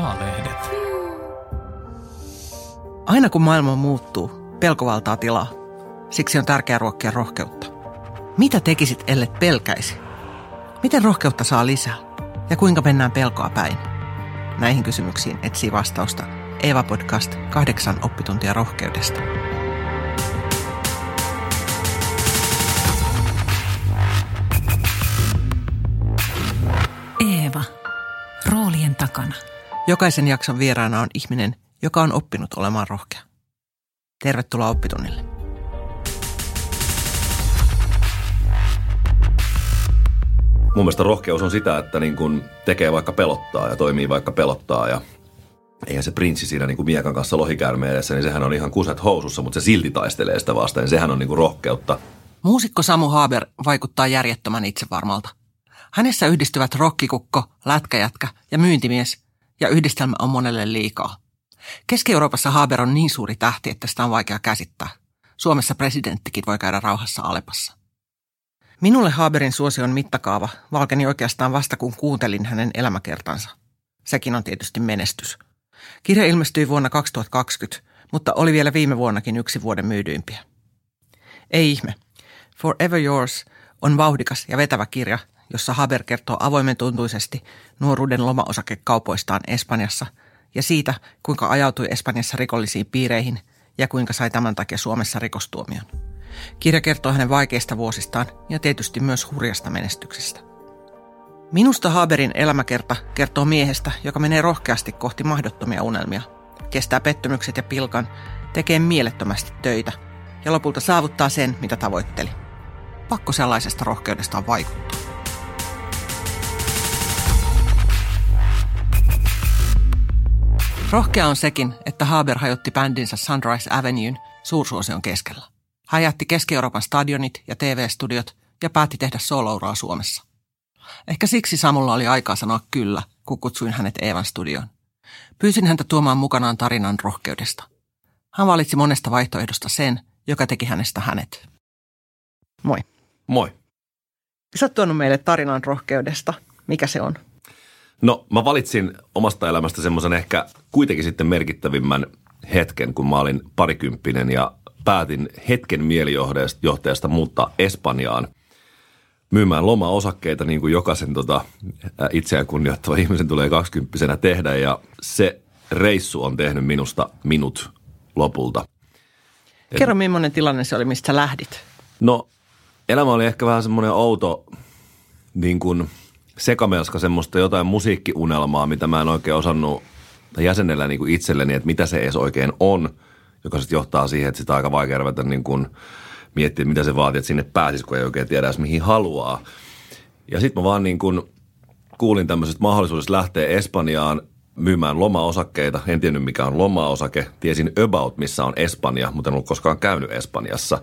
A-lehdet. Aina kun maailma muuttuu, pelko valtaa tilaa. Siksi on tärkeää ruokkia rohkeutta. Mitä tekisit, ellet pelkäisi? Miten rohkeutta saa lisää? Ja kuinka mennään pelkoa päin? Näihin kysymyksiin etsii vastausta Eeva Podcast kahdeksan oppituntia rohkeudesta. Jokaisen jakson vieraana on ihminen, joka on oppinut olemaan rohkea. Tervetuloa oppitunnille. Mun mielestä rohkeus on sitä, että niin kun tekee vaikka pelottaa ja toimii vaikka pelottaa ja eihän se prinssi siinä niin kuin miekan kanssa lohikäärmeen edessä, niin sehän on ihan kuset housussa, mutta se silti taistelee sitä vastaan. Niin sehän on niin kuin rohkeutta. Muusikko Samu Haber vaikuttaa järjettömän itsevarmalta. Hänessä yhdistyvät rokkikukko, lätkäjätkä ja myyntimies, ja yhdistelmä on monelle liikaa. Keski-Euroopassa Haber on niin suuri tähti, että sitä on vaikea käsittää. Suomessa presidenttikin voi käydä rauhassa Alepassa. Minulle Haberin suosion mittakaava valkeni oikeastaan vasta kun kuuntelin hänen elämäkertansa. Sekin on tietysti menestys. Kirja ilmestyi vuonna 2020, mutta oli vielä viime vuonnakin yksi vuoden myydyimpiä. Ei ihme. Forever Yours on vauhdikas ja vetävä kirja, jossa Haber kertoo avoimen tuntuisesti nuoruuden lomaosakekaupoistaan Espanjassa ja siitä, kuinka ajautui Espanjassa rikollisiin piireihin ja kuinka sai tämän takia Suomessa rikostuomion. Kirja kertoo hänen vaikeista vuosistaan ja tietysti myös hurjasta menestyksestä. Minusta Haberin elämäkerta kertoo miehestä, joka menee rohkeasti kohti mahdottomia unelmia, kestää pettymykset ja pilkan, tekee mielettömästi töitä ja lopulta saavuttaa sen, mitä tavoitteli. Pakko sellaisesta rohkeudesta on vaikuttaa. Rohkea on sekin, että Haber hajotti bändinsä Sunrise Avenuen suursuosion keskellä. Hän jätti Keski-Euroopan stadionit ja TV-studiot ja päätti tehdä solouraa Suomessa. Ehkä siksi Samulla oli aikaa sanoa kyllä, kun kutsuin hänet Eevan studioon. Pyysin häntä tuomaan mukanaan tarinan rohkeudesta. Hän valitsi monesta vaihtoehdosta sen, joka teki hänestä hänet. Moi. Moi. Sä oot tuonut meille tarinan rohkeudesta. Mikä se on? No mä valitsin omasta elämästä semmoisen ehkä kuitenkin sitten merkittävimmän hetken, kun mä olin parikymppinen ja päätin hetken mielijohteesta muuttaa Espanjaan myymään loma-osakkeita, niin kuin jokaisen tota, itseään kunnioittava ihmisen tulee kaksikymppisenä tehdä. Ja se reissu on tehnyt minusta minut lopulta. Kerro, millainen tilanne se oli, mistä sä lähdit? No, elämä oli ehkä vähän semmoinen outo niin kuin sekamelska semmoista jotain musiikkiunelmaa, mitä mä en oikein osannut jäsenellä niin kuin itselleni, että mitä se edes oikein on – joka sitten johtaa siihen, että sitä on aika vaikea ruveta niin kuin miettiä, mitä se vaatii, että sinne pääsisi, kun ei oikein tiedä edes mihin haluaa. Ja sitten mä vaan niin kuin kuulin tämmöisestä mahdollisuudesta lähteä Espanjaan myymään loma-osakkeita. En tiennyt mikä on loma-osake. Tiesin about, missä on Espanja, mutta en ollut koskaan käynyt Espanjassa.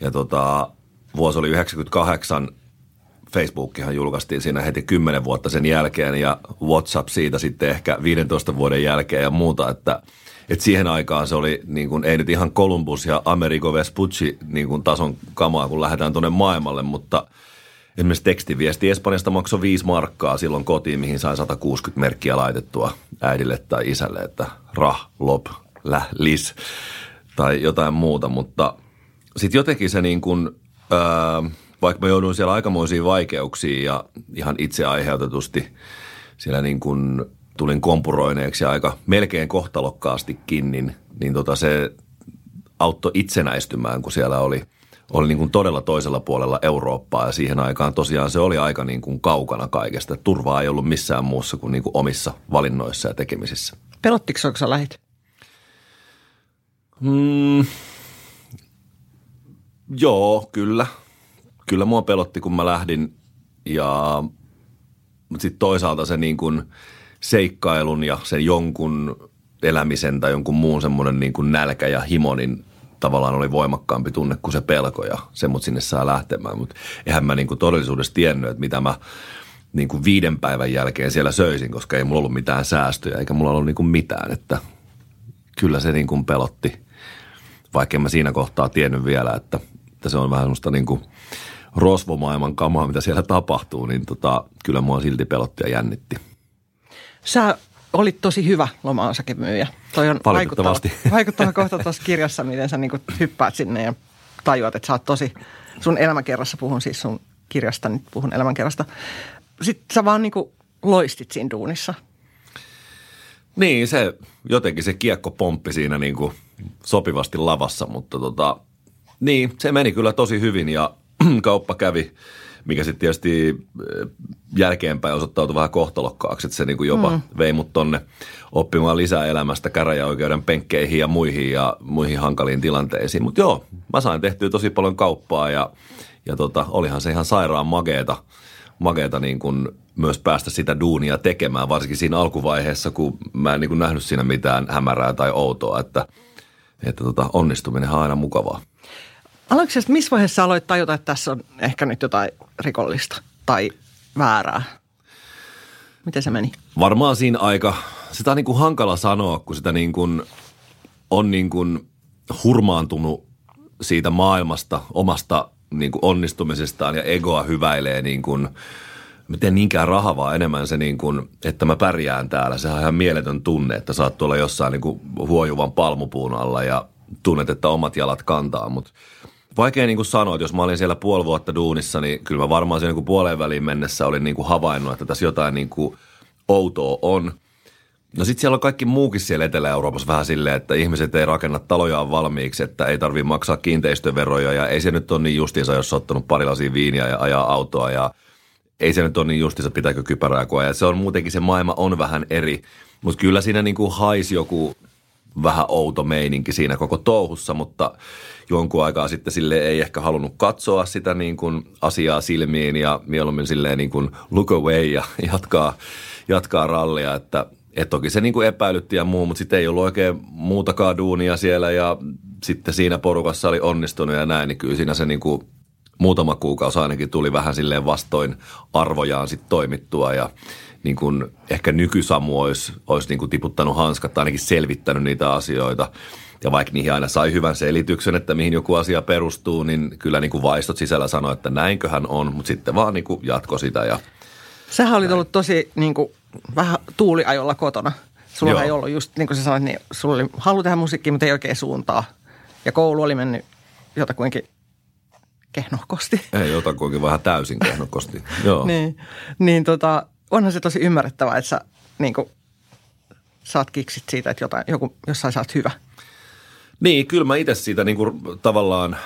Ja tota, vuosi oli 98. Facebookihan julkaistiin siinä heti 10 vuotta sen jälkeen ja WhatsApp siitä sitten ehkä 15 vuoden jälkeen ja muuta, että – et siihen aikaan se oli, niin kuin, ei nyt ihan Columbus ja Amerigo Vespucci niin kuin tason kamaa, kun lähdetään tuonne maailmalle, mutta esimerkiksi tekstiviesti Espanjasta maksoi viisi markkaa silloin kotiin, mihin sain 160 merkkiä laitettua äidille tai isälle, että rah, lop, läh, lis tai jotain muuta, mutta sitten jotenkin se niin kuin, ää, vaikka mä joudun siellä aikamoisiin vaikeuksiin ja ihan itse aiheutetusti siellä niin kuin tulin kompuroineeksi aika melkein kohtalokkaastikin, niin, niin tota se auttoi itsenäistymään, kun siellä oli, oli niin kuin todella toisella puolella Eurooppaa ja siihen aikaan tosiaan se oli aika niin kuin kaukana kaikesta. Turvaa ei ollut missään muussa kuin, niin kuin omissa valinnoissa ja tekemisissä. Pelottiko kun sä lähit? Mm, joo, kyllä. Kyllä mua pelotti, kun mä lähdin ja sitten toisaalta se niin kuin – seikkailun ja sen jonkun elämisen tai jonkun muun semmoinen niin nälkä ja himo, niin tavallaan oli voimakkaampi tunne kuin se pelko ja se mut sinne saa lähtemään. Mutta eihän mä niin kuin todellisuudessa tiennyt, että mitä mä niin kuin viiden päivän jälkeen siellä söisin, koska ei mulla ollut mitään säästöjä eikä mulla ollut niin kuin mitään. Että kyllä se niin kuin pelotti, vaikka en mä siinä kohtaa tiennyt vielä, että, että se on vähän semmoista niin kuin rosvomaailman kamaa, mitä siellä tapahtuu, niin tota, kyllä mua silti pelotti ja jännitti. Sä olit tosi hyvä loma-osakemyyjä. Toi on Valitettavasti. vaikuttava, vaikuttava kohta tuossa kirjassa, miten sä niinku hyppäät sinne ja tajuat, että sä oot tosi, sun elämäkerrassa puhun siis sun kirjasta, nyt puhun elämänkerrasta. Sitten sä vaan niinku loistit siinä duunissa. Niin, se jotenkin se kiekko pomppi siinä niin kuin sopivasti lavassa, mutta tota, niin, se meni kyllä tosi hyvin ja kauppa kävi, mikä sitten tietysti eh, jälkeenpäin osoittautui vähän kohtalokkaaksi, että se niin kuin jopa mm. vei mut tonne oppimaan lisää elämästä käräjäoikeuden penkkeihin ja muihin ja muihin hankaliin tilanteisiin. Mutta joo, mä sain tehtyä tosi paljon kauppaa ja, ja tota, olihan se ihan sairaan mageeta, mageeta niin kuin myös päästä sitä duunia tekemään, varsinkin siinä alkuvaiheessa, kun mä en niin kuin nähnyt siinä mitään hämärää tai outoa, että, että tota, onnistuminen on aina mukavaa. Aloitko missä vaiheessa aloit tajuta, että tässä on ehkä nyt jotain rikollista tai väärää? Miten se meni? Varmaan siinä aika, sitä on niin kuin hankala sanoa, kun sitä niin kuin on niin kuin hurmaantunut siitä maailmasta, omasta niin kuin onnistumisestaan ja egoa hyväilee niin kuin, miten niinkään raha, vaan enemmän se niin kuin, että mä pärjään täällä. Sehän on ihan mieletön tunne, että saat tuolla jossain niin kuin huojuvan palmupuun alla ja tunnet, että omat jalat kantaa, mutta vaikea niin kuin sanoa, että jos mä olin siellä puoli vuotta duunissa, niin kyllä mä varmaan sen niin puoleen väliin mennessä olin niin kuin havainnut, että tässä jotain niin kuin outoa on. No sitten siellä on kaikki muukin siellä Etelä-Euroopassa vähän silleen, että ihmiset ei rakenna talojaan valmiiksi, että ei tarvitse maksaa kiinteistöveroja ja ei se nyt ole niin justiinsa, jos ottanut pari lasia viiniä ja ajaa autoa ja ei se nyt ole niin justiinsa, pitääkö kypärää koa. se on muutenkin, se maailma on vähän eri, mutta kyllä siinä niin kuin haisi joku vähän outo meininki siinä koko touhussa, mutta jonkun aikaa sitten sille ei ehkä halunnut katsoa sitä niin kuin asiaa silmiin ja mieluummin silleen niin kuin look away ja jatkaa, jatkaa rallia, että et toki se niin kuin epäilytti ja muu, mutta sitten ei ollut oikein muutakaan duunia siellä ja sitten siinä porukassa oli onnistunut ja näin, niin kyllä siinä se niin kuin muutama kuukausi ainakin tuli vähän silleen vastoin arvojaan sitten toimittua ja niin kuin ehkä nykysamu olisi, olisi niin kuin tiputtanut hanskat tai ainakin selvittänyt niitä asioita. Ja vaikka niihin aina sai hyvän selityksen, että mihin joku asia perustuu, niin kyllä niin kuin vaistot sisällä sanoi, että näinköhän on, mutta sitten vaan niin kuin jatko sitä. Ja Sähän olit ollut tosi niin kuin, vähän tuuliajolla kotona. Sulla Joo. ei ollut just, niin kuin sä sanoit, niin sulla oli halu tehdä musiikkia, mutta ei oikein suuntaa. Ja koulu oli mennyt jotakuinkin kehnokosti. Ei, jotakuinkin vähän täysin kehnokosti. Joo. niin, niin tota, onhan se tosi ymmärrettävää, että sä niin kuin, saat kiksit siitä, että jotain, joku, jossain saat hyvä. Niin, kyllä mä itse siitä niin kuin, tavallaan äh,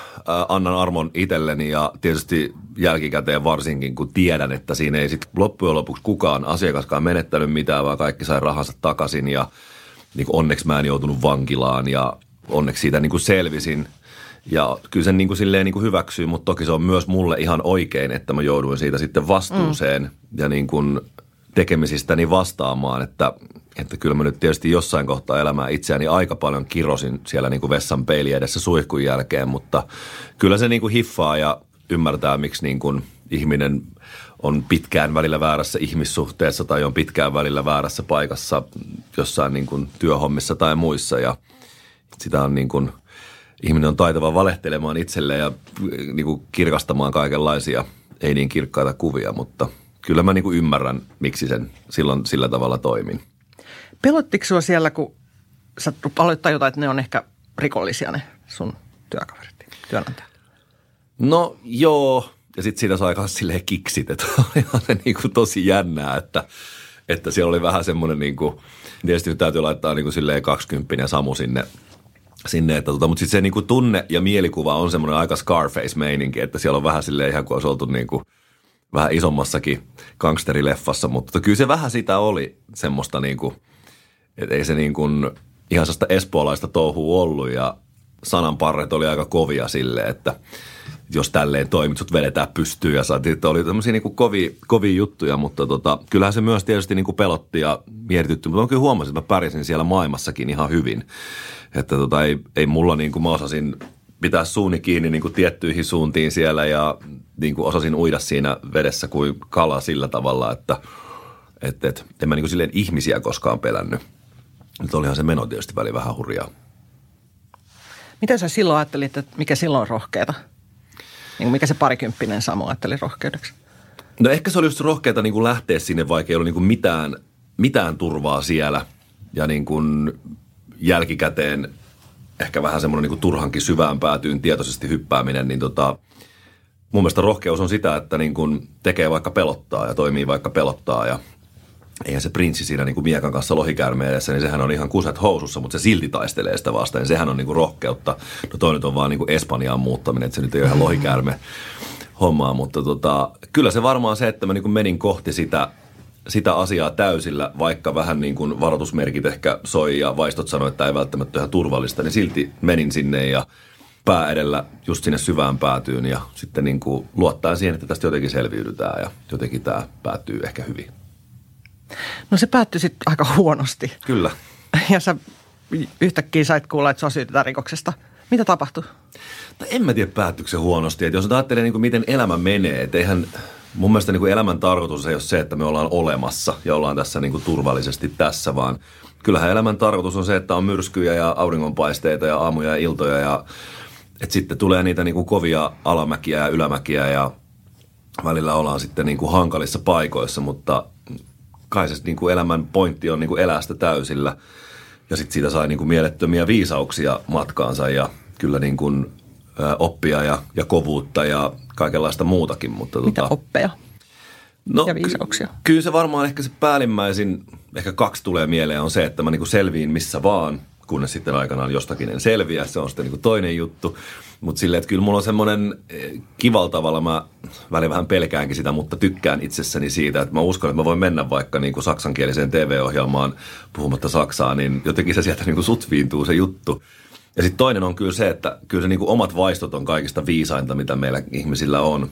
annan armon itselleni ja tietysti jälkikäteen varsinkin, kun tiedän, että siinä ei sitten loppujen lopuksi kukaan asiakaskaan menettänyt mitään, vaan kaikki sai rahansa takaisin ja niin kuin, onneksi mä en joutunut vankilaan ja onneksi siitä niin kuin selvisin. Ja kyllä sen niin kuin silleen niin kuin hyväksyy, mutta toki se on myös mulle ihan oikein, että mä jouduin siitä sitten vastuuseen mm. ja niin kuin tekemisistäni vastaamaan, että, että kyllä mä nyt tietysti jossain kohtaa elämää itseäni aika paljon kirosin siellä niin kuin vessan peili edessä suihkun jälkeen, mutta kyllä se niin kuin hiffaa ja ymmärtää, miksi niin kuin ihminen on pitkään välillä väärässä ihmissuhteessa tai on pitkään välillä väärässä paikassa jossain niin kuin työhommissa tai muissa. Ja sitä on niin kuin, ihminen on taitava valehtelemaan itselleen ja niin kuin kirkastamaan kaikenlaisia ei niin kirkkaita kuvia, mutta – kyllä mä niinku ymmärrän, miksi sen silloin sillä tavalla toimin. Pelottiko sua siellä, kun sä aloit tajuta, että ne on ehkä rikollisia ne sun työkaverit, työnantajat? No joo, ja sitten siitä sai myös silleen kiksit, että oli se niinku tosi jännää, että, että siellä oli vähän semmoinen niinku, tietysti nyt täytyy laittaa niinku silleen 20 Samu sinne sinne, että tota, mutta sitten se niinku tunne ja mielikuva on semmoinen aika Scarface-meininki, että siellä on vähän silleen ihan kuin olisi oltu niinku – vähän isommassakin gangsterileffassa, mutta kyllä se vähän sitä oli semmoista niin kuin, että ei se niin kuin ihan sellaista espoolaista touhua ollut ja sananparret oli aika kovia sille, että jos tälleen toimit, sut vedetään pystyyn ja saatiin, että oli tämmöisiä niin kovia, kovia juttuja, mutta tota, kyllähän se myös tietysti niin kuin pelotti ja mietitytti, mutta mä kyllä huomasin, että mä pärjäsin siellä maailmassakin ihan hyvin. Että tota, ei, ei mulla niin kuin mä osasin pitää suuni kiinni niin kuin tiettyihin suuntiin siellä ja niin kuin osasin uida siinä vedessä kuin kala sillä tavalla, että et, et, en mä niin kuin silleen ihmisiä koskaan pelännyt. Nyt olihan se meno tietysti väli vähän hurjaa. Mitä sä silloin ajattelit, että mikä silloin on rohkeata? Niin mikä se parikymppinen Samu ajatteli rohkeudeksi? No ehkä se oli just rohkeata niin kuin lähteä sinne, vaikka ei ollut niin kuin mitään mitään turvaa siellä ja niin kuin jälkikäteen ehkä vähän semmoinen niin turhankin syvään päätyyn tietoisesti hyppääminen, niin tota, mun mielestä rohkeus on sitä, että niin kuin tekee vaikka pelottaa ja toimii vaikka pelottaa ja eihän se prinssi siinä niin kuin miekan kanssa lohikäärmeen niin sehän on ihan kuset housussa, mutta se silti taistelee sitä vastaan. Niin sehän on niin kuin rohkeutta. No toi nyt on vaan niin kuin Espanjaan muuttaminen, että se nyt ei ole ihan lohikäärme hommaa, mutta tota, kyllä se varmaan se, että mä niin kuin menin kohti sitä, sitä asiaa täysillä, vaikka vähän niin kuin varoitusmerkit ehkä soi ja vaistot sanoi, että ei välttämättä ihan turvallista, niin silti menin sinne ja pää edellä just sinne syvään päätyyn ja sitten niin kuin luottaa siihen, että tästä jotenkin selviydytään ja jotenkin tämä päättyy ehkä hyvin. No se päättyi sitten aika huonosti. Kyllä. Ja sä yhtäkkiä sait kuulla, että sua syytetään rikoksesta. Mitä tapahtui? No en mä tiedä päättyykö se huonosti. Että jos ajattelee niin kuin miten elämä menee, että eihän mun mielestä niin kuin elämän tarkoitus ei ole se, että me ollaan olemassa ja ollaan tässä niin kuin turvallisesti tässä, vaan kyllähän elämän tarkoitus on se, että on myrskyjä ja auringonpaisteita ja aamuja ja iltoja ja että sitten tulee niitä niin kuin kovia alamäkiä ja ylämäkiä ja välillä ollaan sitten niin kuin hankalissa paikoissa, mutta kai se niin kuin elämän pointti on niin kuin elää sitä täysillä. Ja sitten siitä sai niin kuin mielettömiä viisauksia matkaansa ja kyllä niin kuin, oppia ja, ja kovuutta ja kaikenlaista muutakin. Mutta Mitä tota, oppeja? no, ja viisauksia? Ky- kyllä se varmaan ehkä se päällimmäisin, ehkä kaksi tulee mieleen on se, että mä niin kuin selviin missä vaan, kunnes sitten aikanaan jostakin en selviä. Se on sitten niin kuin toinen juttu. Mutta silleen, että kyllä mulla on semmoinen eh, kivalla tavalla, mä välillä vähän pelkäänkin sitä, mutta tykkään itsessäni siitä, että mä uskon, että mä voin mennä vaikka niin kuin saksankieliseen TV-ohjelmaan puhumatta saksaa, niin jotenkin se sieltä niin kuin sutviintuu se juttu. Ja sitten toinen on kyllä se, että kyllä se niin kuin omat vaistot on kaikista viisainta, mitä meillä ihmisillä on.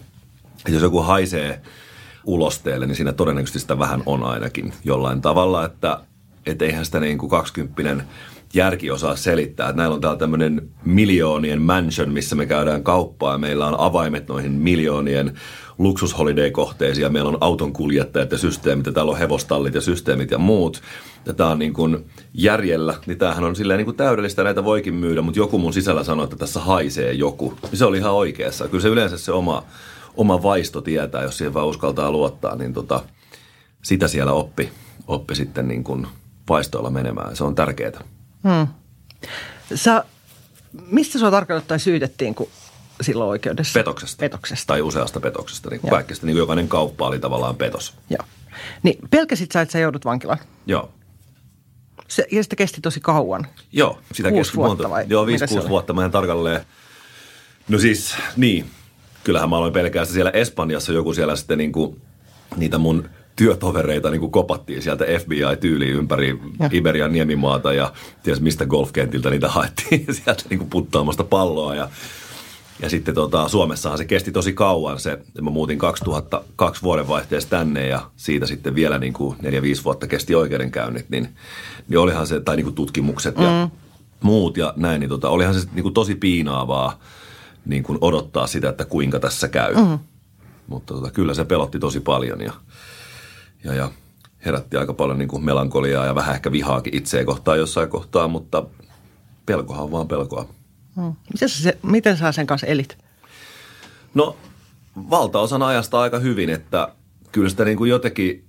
Et jos joku haisee ulosteelle, niin siinä todennäköisesti sitä vähän on ainakin jollain tavalla, että et eihän sitä niin kuin 20 järki osaa selittää. Että näillä on täällä tämmöinen miljoonien mansion, missä me käydään kauppaa ja meillä on avaimet noihin miljoonien luksusholiday-kohteisiin ja meillä on auton kuljettajat ja systeemit ja täällä on hevostallit ja systeemit ja muut. Ja tämä on niin kuin järjellä, niin tämähän on silleen niin kuin täydellistä, näitä voikin myydä, mutta joku mun sisällä sanoi, että tässä haisee joku. Niin se oli ihan oikeassa. Kyllä se yleensä se oma, oma vaisto tietää, jos siihen vaan uskaltaa luottaa, niin tota, sitä siellä oppi, oppi sitten niin kuin vaistoilla menemään. Se on tärkeää. Hmm. Sä, mistä sua tarkalleen tai syytettiin kun silloin oikeudessa? Petoksesta. Petoksesta. Tai useasta petoksesta. Niin kuin Joo. kaikista, niin kuin jokainen kauppa oli tavallaan petos. Joo. Niin pelkäsit sä, että sä joudut vankilaan? Joo. Se, ja sitä kesti tosi kauan. Joo, sitä Kuusi kesti vuotta monta. vai Joo, 5-6 oli? vuotta mä en tarkalleen. No siis, niin. Kyllähän mä aloin pelkää sitä siellä Espanjassa joku siellä sitten niin kuin, niitä mun työtovereita niin kuin kopattiin sieltä FBI-tyyliin ympäri Ja. Iberian niemimaata ja ties mistä golfkentiltä niitä haettiin sieltä niin kuin puttaamasta palloa ja ja sitten tota, Suomessahan se kesti tosi kauan se, mä muutin 2002 vuodenvaihteessa tänne ja siitä sitten vielä niin kuin 4-5 vuotta kesti oikeudenkäynnit, niin, niin olihan se, tai niin kuin tutkimukset ja muut ja näin, niin tota, olihan se niin kuin tosi piinaavaa niin kuin odottaa sitä, että kuinka tässä käy. Mm. Mutta tota, kyllä se pelotti tosi paljon ja, ja, ja herätti aika paljon niin kuin melankoliaa ja vähän ehkä vihaakin itseä kohtaan jossain kohtaa, mutta pelkohan on vaan pelkoa. Hmm. Miten, sä, se, miten sä sen kanssa elit? No valtaosan ajasta aika hyvin, että kyllä sitä niin kuin jotenkin,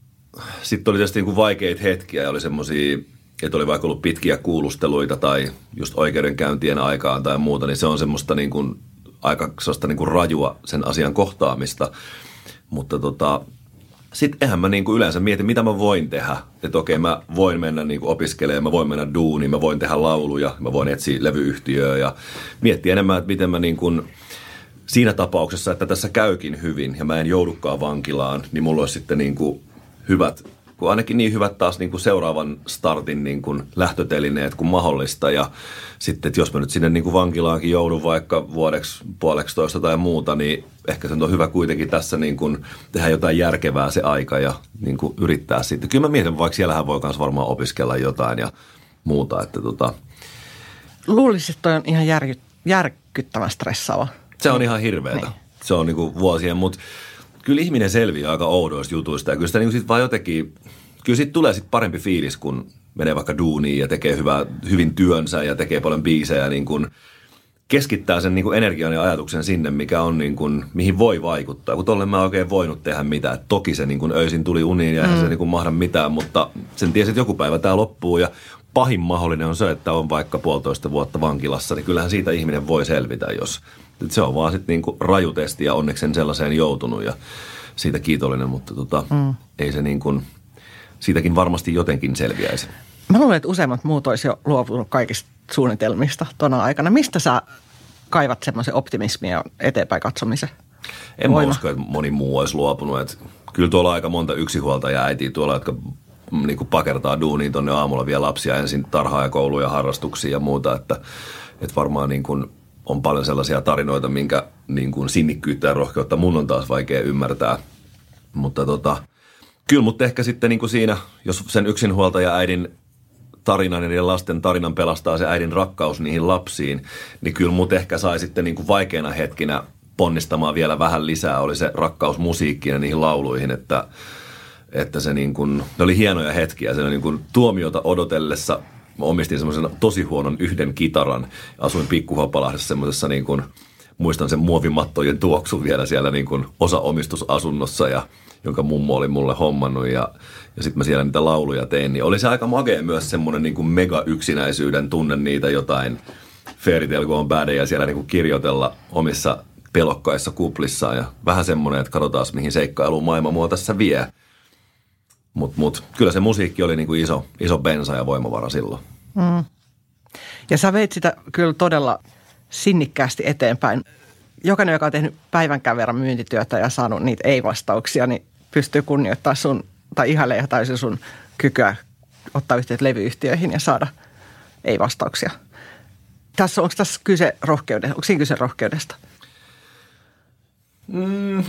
sitten oli tietysti niin kuin vaikeita hetkiä ja oli semmoisia, että oli vaikka ollut pitkiä kuulusteluita tai just oikeudenkäyntien aikaan tai muuta, niin se on semmoista niin kuin, aika sellaista niin kuin rajua sen asian kohtaamista. Mutta tota, sitten eihän mä niinku yleensä mietin, mitä mä voin tehdä. Että okei, mä voin mennä niinku opiskelemaan, mä voin mennä duuniin, mä voin tehdä lauluja, mä voin etsiä levyyhtiöä ja miettiä enemmän, että miten mä niinku, siinä tapauksessa, että tässä käykin hyvin ja mä en joudukaan vankilaan, niin mulla olisi sitten niinku hyvät, kun ainakin niin hyvät taas niinku seuraavan startin niinku lähtötelineet kuin mahdollista. Ja sitten, että jos mä nyt sinne niinku vankilaankin joudun vaikka vuodeksi, puoleksi toista tai muuta, niin ehkä se on hyvä kuitenkin tässä niinku tehdä jotain järkevää se aika ja niinku yrittää sitten. Kyllä mä mietin, vaikka siellähän voi myös varmaan opiskella jotain ja muuta, että tota, Luulisin, että toi on ihan järky, järkyttävän stressaava. Se on ihan hirveetä. Niin. Se on niinku vuosien, mutta kyllä ihminen selviää aika oudoista jutuista. Ja kyllä sitä niinku sit vaan jotenkin, kyllä siitä tulee sit parempi fiilis, kun menee vaikka duuniin ja tekee hyvää, hyvin työnsä ja tekee paljon biisejä niin kun keskittää sen niin kuin energian ja ajatuksen sinne, mikä on niin kuin, mihin voi vaikuttaa. Kun tolle mä oikein voinut tehdä mitään. Toki se niin kuin öisin tuli uniin ja eihän mm. se niin kuin mahda mitään, mutta sen tiesi, että joku päivä tämä loppuu ja pahin mahdollinen on se, että on vaikka puolitoista vuotta vankilassa, niin kyllähän siitä ihminen voi selvitä, jos se on vaan sitten niin rajutesti ja onneksi en sellaiseen joutunut ja siitä kiitollinen, mutta tota, mm. ei se niin kuin, siitäkin varmasti jotenkin selviäisi. Mä luulen, että useimmat muut olisi jo luopunut kaikista suunnitelmista tuona aikana. Mistä sä kaivat semmoisen optimismin ja eteenpäin katsomisen? En voima? mä usko, että moni muu olisi luopunut. Että kyllä tuolla aika monta yksinhuoltajaa äitiä tuolla, jotka niin kuin pakertaa duuniin tuonne aamulla vielä lapsia ensin tarhaa ja kouluja, harrastuksia ja muuta. Että, että varmaan niin kuin on paljon sellaisia tarinoita, minkä niin kuin sinnikkyyttä ja rohkeutta mun on taas vaikea ymmärtää. Mutta tota, kyllä, mutta ehkä sitten niin kuin siinä, jos sen yksinhuoltaja äidin tarinan ja lasten tarinan pelastaa se äidin rakkaus niihin lapsiin, niin kyllä mut ehkä sai sitten niin kuin vaikeina hetkinä ponnistamaan vielä vähän lisää, oli se rakkaus musiikkiin ja niihin lauluihin, että, että se niin kuin, ne oli hienoja hetkiä. Se niin kuin tuomiota odotellessa mä omistin semmoisen tosi huonon yhden kitaran. Asuin pikkuhopalahdessa semmoisessa niin kuin, muistan sen muovimattojen tuoksun vielä siellä niin kuin osa-omistusasunnossa ja jonka mummo oli mulle hommannut ja, ja sitten mä siellä niitä lauluja tein, niin oli se aika magea myös semmoinen niin kuin mega yksinäisyyden tunne niitä jotain Fairy Tale ja siellä niin kuin kirjoitella omissa pelokkaissa kuplissaan ja vähän semmoinen, että katsotaan mihin seikkailuun maailma mua tässä vie. Mutta mut, kyllä se musiikki oli niin kuin iso, iso bensa ja voimavara silloin. Mm. Ja sä veit sitä kyllä todella sinnikkäästi eteenpäin. Jokainen, joka on tehnyt päivänkään verran myyntityötä ja saanut niitä ei-vastauksia, niin pystyy kunnioittaa sun tai ihailee täysin sun kykyä ottaa yhteyttä levyyhtiöihin ja saada ei-vastauksia. Tässä, onko tässä kyse rohkeudesta? Onko siinä kyse rohkeudesta? Mm,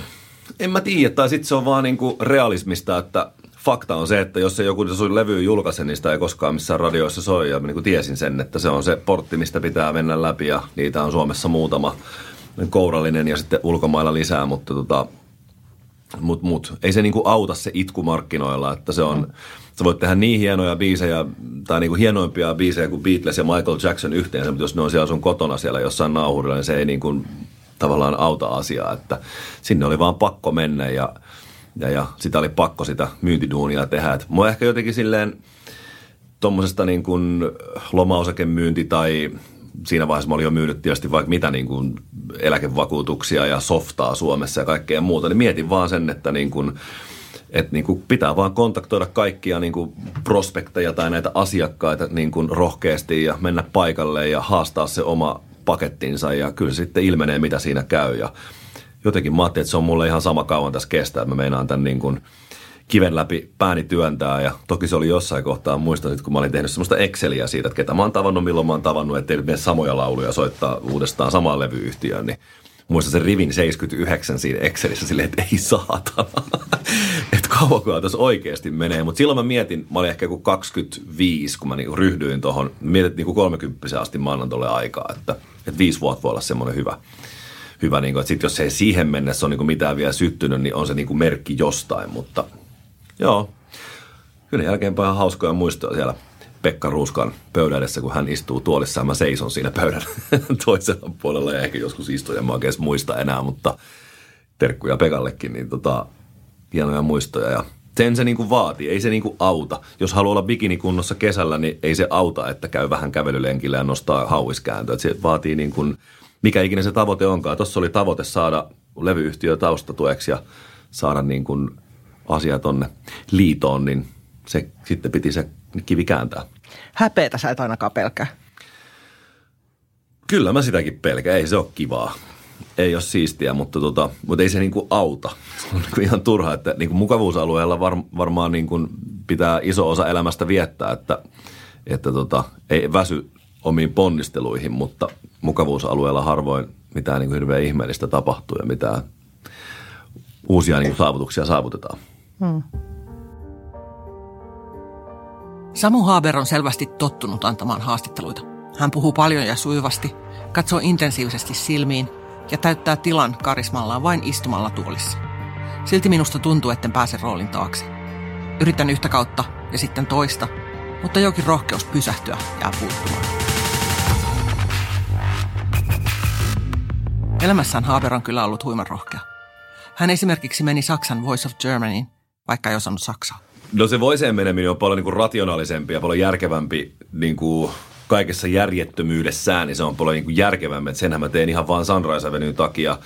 en mä tiedä. Tai sitten se on vaan niinku realismista, että fakta on se, että jos se joku sun levy julkaise, niin sitä ei koskaan missään radioissa soi. Ja niin tiesin sen, että se on se portti, mistä pitää mennä läpi. Ja niitä on Suomessa muutama kourallinen ja sitten ulkomailla lisää, mutta tota, mut, mut, ei se niinku auta se itku markkinoilla, että se on, sä voit tehdä niin hienoja biisejä tai niinku hienoimpia biisejä kuin Beatles ja Michael Jackson yhteensä, mutta jos ne on siellä sun kotona siellä jossain nauhurilla, niin se ei niinku tavallaan auta asiaa, että sinne oli vaan pakko mennä. Ja ja, ja sitä oli pakko sitä myyntiduunia tehdä. Et mua ehkä jotenkin silleen tuommoisesta niin kuin lomaosakemyynti tai siinä vaiheessa mä olin jo myynyt tietysti vaikka mitä niin kuin eläkevakuutuksia ja softaa Suomessa ja kaikkea muuta, niin mietin vaan sen, että niin kuin, että niin kuin pitää vaan kontaktoida kaikkia niin kuin prospekteja tai näitä asiakkaita niin kuin rohkeasti ja mennä paikalle ja haastaa se oma pakettinsa ja kyllä se sitten ilmenee, mitä siinä käy. Ja jotenkin mä ajattelin, että se on mulle ihan sama kauan tässä kestää, että mä meinaan tämän niin kuin kiven läpi pääni työntää. Ja toki se oli jossain kohtaa, muistan kun mä olin tehnyt semmoista Exceliä siitä, että ketä mä oon tavannut, milloin mä oon tavannut, ettei mene samoja lauluja soittaa uudestaan samaan levyyhtiöön, niin muistan sen rivin 79 siinä Excelissä silleen, että ei saatana, että kauanko tässä oikeasti menee. Mutta silloin mä mietin, mä olin ehkä joku 25, kun mä niinku ryhdyin tuohon, mietin, niinku 30 asti mä annan tolle aikaa, että, että viisi vuotta voi olla semmoinen hyvä, hyvä, niin kuin, että sit jos ei siihen mennessä ole niin kuin mitään vielä syttynyt, niin on se niin kuin merkki jostain, mutta joo, kyllä jälkeenpäin ihan hauskoja muistoja siellä Pekka Ruuskan pöydän edessä, kun hän istuu tuolissa ja mä seison siinä pöydän toisella puolella ja ehkä joskus istun, en mä oikein muista enää, mutta terkkuja Pekallekin, niin tota, hienoja muistoja ja sen se niinku vaatii, ei se niinku auta. Jos haluaa olla bikinikunnossa kesällä, niin ei se auta, että käy vähän kävelylenkillä ja nostaa hauiskääntöä. se vaatii niinku mikä ikinä se tavoite onkaan. Tuossa oli tavoite saada levyyhtiö taustatueksi ja saada niin kuin asia tonne liitoon, niin se sitten piti se kivi kääntää. Häpeetä sä et ainakaan pelkää. Kyllä mä sitäkin pelkään, ei se ole kivaa. Ei ole siistiä, mutta, tota, mutta ei se niinku auta. Se on niinku ihan turha, että niinku mukavuusalueella var, varmaan niinku pitää iso osa elämästä viettää, että, että tota, ei väsy omiin ponnisteluihin, mutta mukavuusalueella harvoin mitään niin kuin hirveän ihmeellistä tapahtuu ja mitään uusia niin kuin saavutuksia saavutetaan. Hmm. Samu Haber on selvästi tottunut antamaan haastatteluita. Hän puhuu paljon ja sujuvasti, katsoo intensiivisesti silmiin ja täyttää tilan karismallaan vain istumalla tuolissa. Silti minusta tuntuu, etten pääse roolin taakse. Yritän yhtä kautta ja sitten toista, mutta jokin rohkeus pysähtyä jää puuttumaan. Elämässään Haber on kyllä ollut huiman rohkea. Hän esimerkiksi meni Saksan Voice of Germanyin, vaikka ei osannut saksaa. No se voiseen meneminen on paljon niin kuin rationaalisempi ja paljon järkevämpi niin kuin kaikessa järjettömyydessään, niin se on paljon niin kuin järkevämpi. Että senhän mä teen ihan vaan Sunrise Avenue takia.